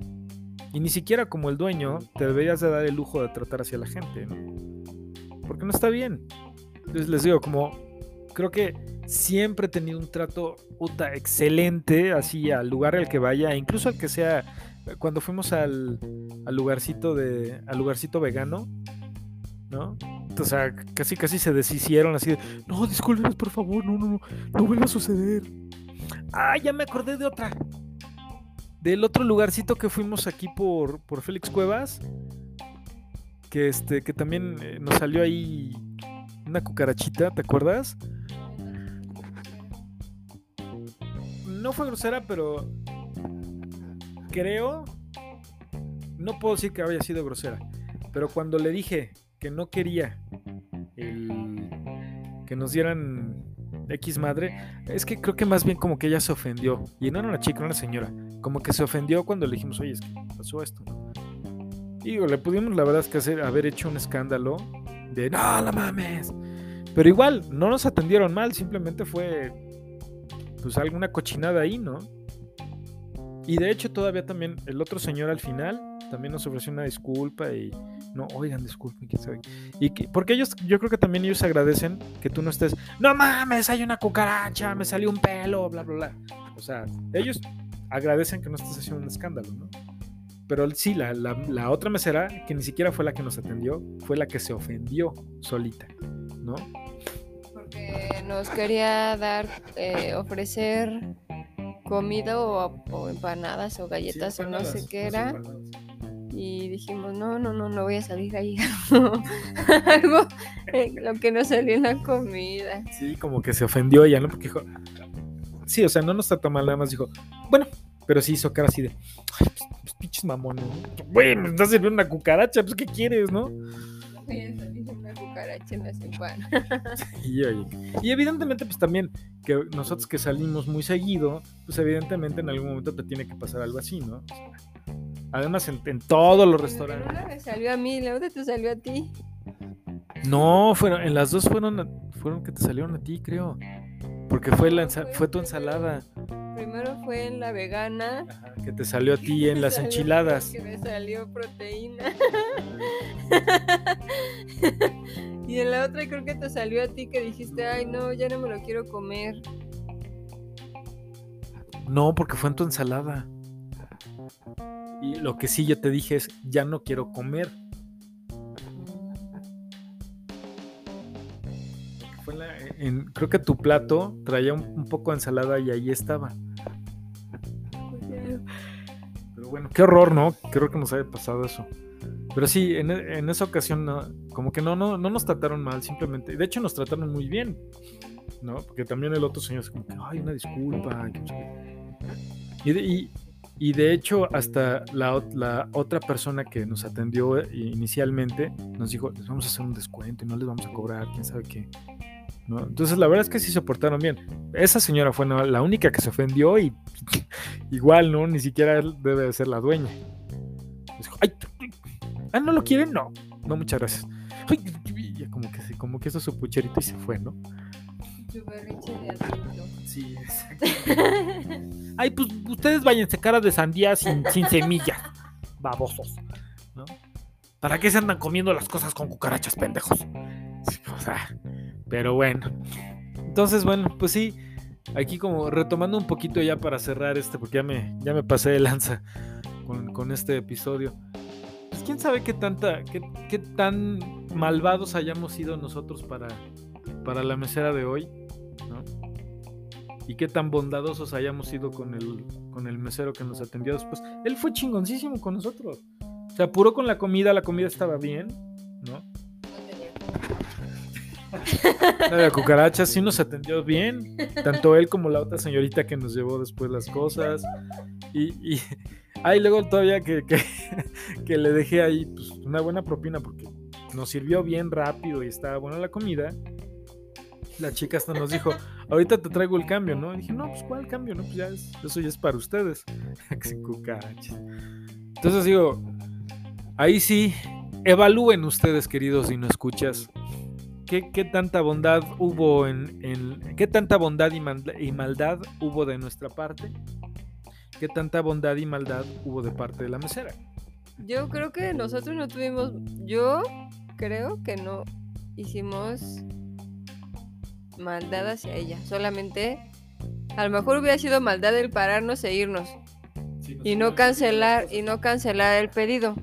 Y ni siquiera como el dueño te deberías de dar el lujo de tratar hacia la gente, ¿no? Porque no está bien. Entonces les digo, como creo que siempre he tenido un trato puta excelente así al lugar al que vaya, incluso al que sea cuando fuimos al, al lugarcito de al lugarcito vegano, ¿no? O sea, casi casi se deshicieron así de, no, discúlpenos por favor, no, no, no, no vuelva a suceder. Ah, ya me acordé de otra. Del otro lugarcito que fuimos aquí por, por Félix Cuevas, que este que también eh, nos salió ahí una cucarachita, ¿te acuerdas? No fue grosera, pero creo, no puedo decir que haya sido grosera, pero cuando le dije que no quería el, que nos dieran X madre, es que creo que más bien como que ella se ofendió. Y no era una chica, era una señora. Como que se ofendió cuando le dijimos, oye, es que pasó esto. Y digo, le pudimos la verdad es que hacer, haber hecho un escándalo de, no, la mames. Pero igual, no nos atendieron mal, simplemente fue pues alguna cochinada ahí, ¿no? Y de hecho todavía también el otro señor al final también nos ofreció una disculpa y no, oigan, disculpen, quién sabe. Y que, porque ellos, yo creo que también ellos agradecen que tú no estés, no mames, hay una cucaracha, me salió un pelo, bla, bla, bla. O sea, ellos agradecen que no estés haciendo un escándalo, ¿no? Pero sí, la, la, la otra mesera, que ni siquiera fue la que nos atendió, fue la que se ofendió solita, ¿no? Porque nos quería dar, eh, ofrecer comida o, o empanadas o galletas Sí, o no sé qué era. empanadas. Y dijimos, no, no, no, no voy a salir ahí. Algo eh, lo que no salió en la comida. Sí, como que se ofendió ella, ¿no? Porque dijo, sí, o sea, no nos trató mal, nada más dijo, bueno, pero sí hizo cara así de, ay, pues, pues, pinches mamones. Güey, me estás sirviendo una cucaracha, pues, ¿qué quieres, no? Una cucaracha en oye, y evidentemente, pues también, que nosotros que salimos muy seguido, pues evidentemente en algún momento te tiene que pasar algo así, ¿no? O sea, además, en, en todos los restaurantes. Una me salió a mí, la otra te salió a ti. No, fueron, en las dos fueron, que te salieron a ti, creo. Porque fue, la, fue tu ensalada. Primero fue en la vegana. Ajá, que te salió a ti en las Salió enchiladas. Que me salió proteína. y en la otra creo que te salió a ti que dijiste, ay no, ya no me lo quiero comer. No, porque fue en tu ensalada. Y lo que sí yo te dije es, ya no quiero comer. Creo que tu plato traía un, poco de ensalada y ahí estaba. Pero bueno, qué horror, ¿no? Creo que nos haya pasado eso. Pero sí, en, esa ocasión como que no, no, no nos trataron mal, simplemente. De hecho, nos trataron muy bien, ¿no? Porque también el otro señor es como que, ay, una disculpa. que no sé qué". Y y- y de hecho, hasta la, la otra persona que nos atendió eh, inicialmente nos dijo, les vamos a hacer un descuento y no les vamos a cobrar, quién sabe qué. ¿no? Entonces, la verdad es que sí se portaron bien. Esa señora fue la única que se ofendió y igual, ¿no? Ni siquiera debe de ser la dueña. Dijo, ay, ah, ¿no lo quieren? No, no, muchas gracias. Como que, como que hizo su pucherito y se fue, ¿no? Berrinche de adulto. Sí, exacto. Ay, pues ustedes váyanse cara de sandía sin, sin semillas. Babosos. ¿No? ¿Para qué se andan comiendo las cosas con cucarachas, pendejos? O sea, pero bueno. Entonces, bueno, pues sí. Aquí como retomando un poquito ya para cerrar este, porque ya me, ya me pasé de lanza con, con este episodio. Pues quién sabe qué tanta, qué, qué tan malvados hayamos sido nosotros para, para la mesera de hoy. Y qué tan bondadosos hayamos sido con el, con el mesero que nos atendió después. Él fue chingoncísimo con nosotros. Se apuró con la comida, la comida estaba bien, ¿no? No había cucarachas, sí nos atendió bien. Tanto él como la otra señorita que nos llevó después las cosas. Y, y ahí luego todavía que, que, que le dejé ahí pues, una buena propina porque nos sirvió bien rápido y estaba buena la comida. La chica hasta nos dijo, ahorita te traigo el cambio, ¿no? Y dije, no, pues ¿cuál cambio? No, pues ya es, eso ya es para ustedes. Entonces digo, ahí sí, evalúen ustedes, queridos y no escuchas, ¿qué, qué tanta bondad hubo en, qué tanta bondad y, manda- y maldad hubo de nuestra parte? ¿Qué tanta bondad y maldad hubo de parte de la mesera? Yo creo que nosotros no tuvimos. Yo creo que no hicimos maldad hacia ella. Solamente. A lo mejor hubiera sido maldad el pararnos e irnos. Y no cancelar, y no cancelar el pedido.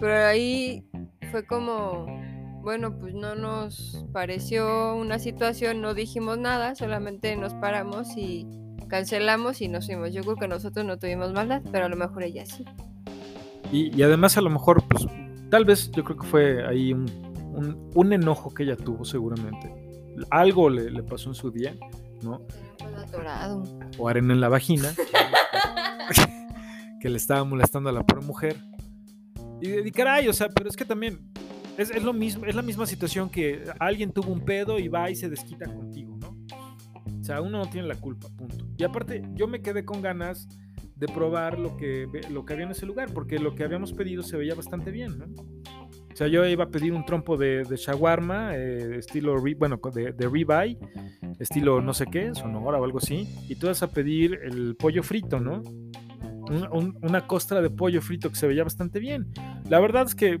Pero ahí fue como. Bueno, pues no nos pareció una situación, no dijimos nada, solamente nos paramos y cancelamos y nos fuimos. Yo creo que nosotros no tuvimos maldad, pero a lo mejor ella sí. Y, y además a lo mejor, pues, tal vez yo creo que fue ahí un, un- un enojo que ella tuvo seguramente. Algo le, le pasó en su día, ¿no? Atorado. O arena en la vagina, que le estaba molestando a la pobre mujer. Y, y caray, o sea, pero es que también es, es lo mismo, es la misma situación que alguien tuvo un pedo y va y se desquita contigo, ¿no? O sea, uno no tiene la culpa, punto. Y aparte, yo me quedé con ganas de probar lo que, lo que había en ese lugar, porque lo que habíamos pedido se veía bastante bien, ¿no? O sea, yo iba a pedir un trompo de, de shawarma, eh, estilo, bueno, de, de ribeye, estilo no sé qué, sonora o algo así, y tú vas a pedir el pollo frito, ¿no? una costra de pollo frito que se veía bastante bien. La verdad es que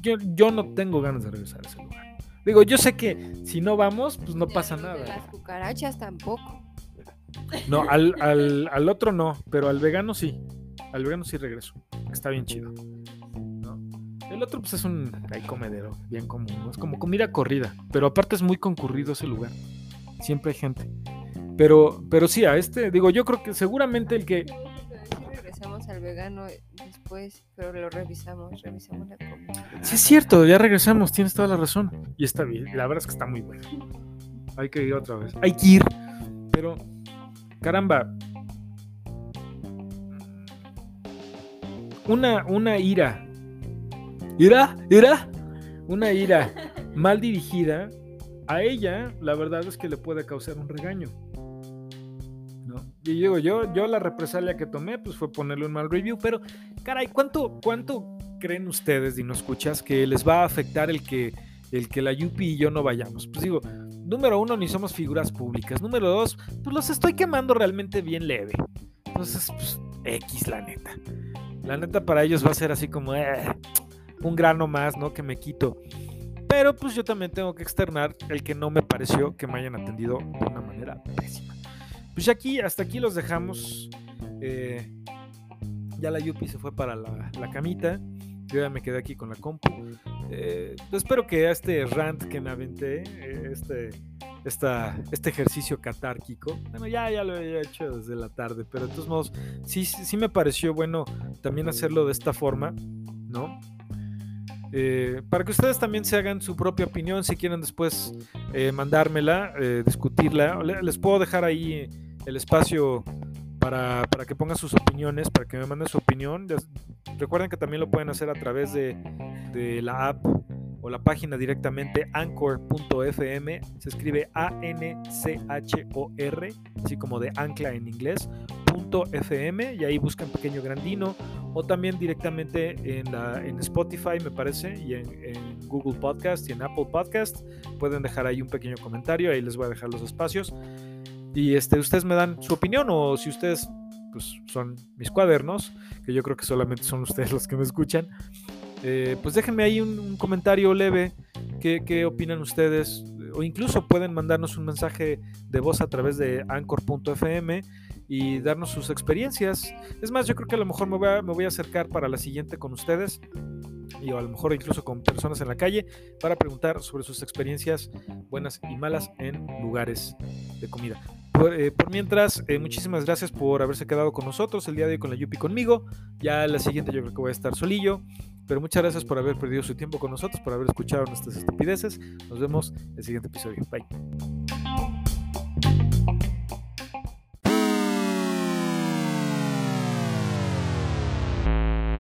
yo, yo no tengo ganas de regresar a ese lugar. Digo, yo sé que si no vamos, pues no pasa nada. Las cucarachas tampoco. No, al, al, al, otro no, pero al vegano sí. Al vegano sí regreso. Está bien chido. El otro pues es un hay comedero, bien común. Es como comida corrida. Pero aparte es muy concurrido ese lugar. Siempre hay gente. Pero, pero sí, a este, digo, yo creo que seguramente el que regresamos al vegano después, pero lo revisamos, revisamos la comida. Sí, es cierto, ya regresamos, tienes toda la razón. Y está bien, la verdad es que está muy bueno. Hay que ir otra vez. Hay que ir, pero caramba. Una, una ira. ¿Ira? ¿Ira? Una ira mal dirigida. A ella, la verdad es que le puede causar un regaño. Y digo, yo, yo la represalia que tomé, pues fue ponerle un mal review, pero caray, ¿cuánto, cuánto creen ustedes, y no escuchas, que les va a afectar el que, el que la Yupi y yo no vayamos? Pues digo, número uno, ni somos figuras públicas. Número dos, pues los estoy quemando realmente bien leve. Entonces, pues, X, la neta. La neta para ellos va a ser así como eh, un grano más, ¿no? Que me quito. Pero pues yo también tengo que externar el que no me pareció que me hayan atendido de una manera pésima. Pues aquí, hasta aquí los dejamos. Eh, ya la Yupi se fue para la, camita. Yo ya me quedé aquí con la compu. Eh, espero que este rant que me aventé, eh, este, esta, este ejercicio catárquico, bueno, ya, ya lo había hecho desde la tarde, pero de todos modos, sí, sí me pareció bueno también hacerlo de esta forma, ¿no? Para que ustedes también se hagan su propia opinión, si quieren después mandármela, discutirla, les puedo dejar ahí el espacio para, que pongan sus opiniones, para que me manden su opinión. Recuerden que también lo pueden hacer a través de, la app o la página directamente anchor.fm, se escribe A-N-C-H-O-R, así como de ancla en inglés, .fm, y ahí buscan Pequeño Grandino, o también directamente en, la, en Spotify, me parece, y en, en, Google Podcast y en Apple Podcast, pueden dejar ahí un pequeño comentario, ahí les voy a dejar los espacios. Y este, ustedes me dan su opinión o si ustedes pues, son mis cuadernos, que yo creo que solamente son ustedes los que me escuchan, eh, pues déjenme ahí un, comentario leve, qué, qué, opinan ustedes, o incluso pueden mandarnos un mensaje de voz a través de anchor.fm y darnos sus experiencias. Es más, yo creo que a lo mejor me voy a, me voy a acercar para la siguiente con ustedes y a lo mejor incluso con personas en la calle para preguntar sobre sus experiencias buenas y malas en lugares de comida. Eh, por, mientras, eh, muchísimas gracias por haberse quedado con nosotros el día de hoy con la Yupi conmigo. Ya la siguiente yo creo que voy a estar solillo. Pero muchas gracias por haber perdido su tiempo con nosotros, por haber escuchado nuestras estupideces. Nos vemos en el siguiente episodio. Bye.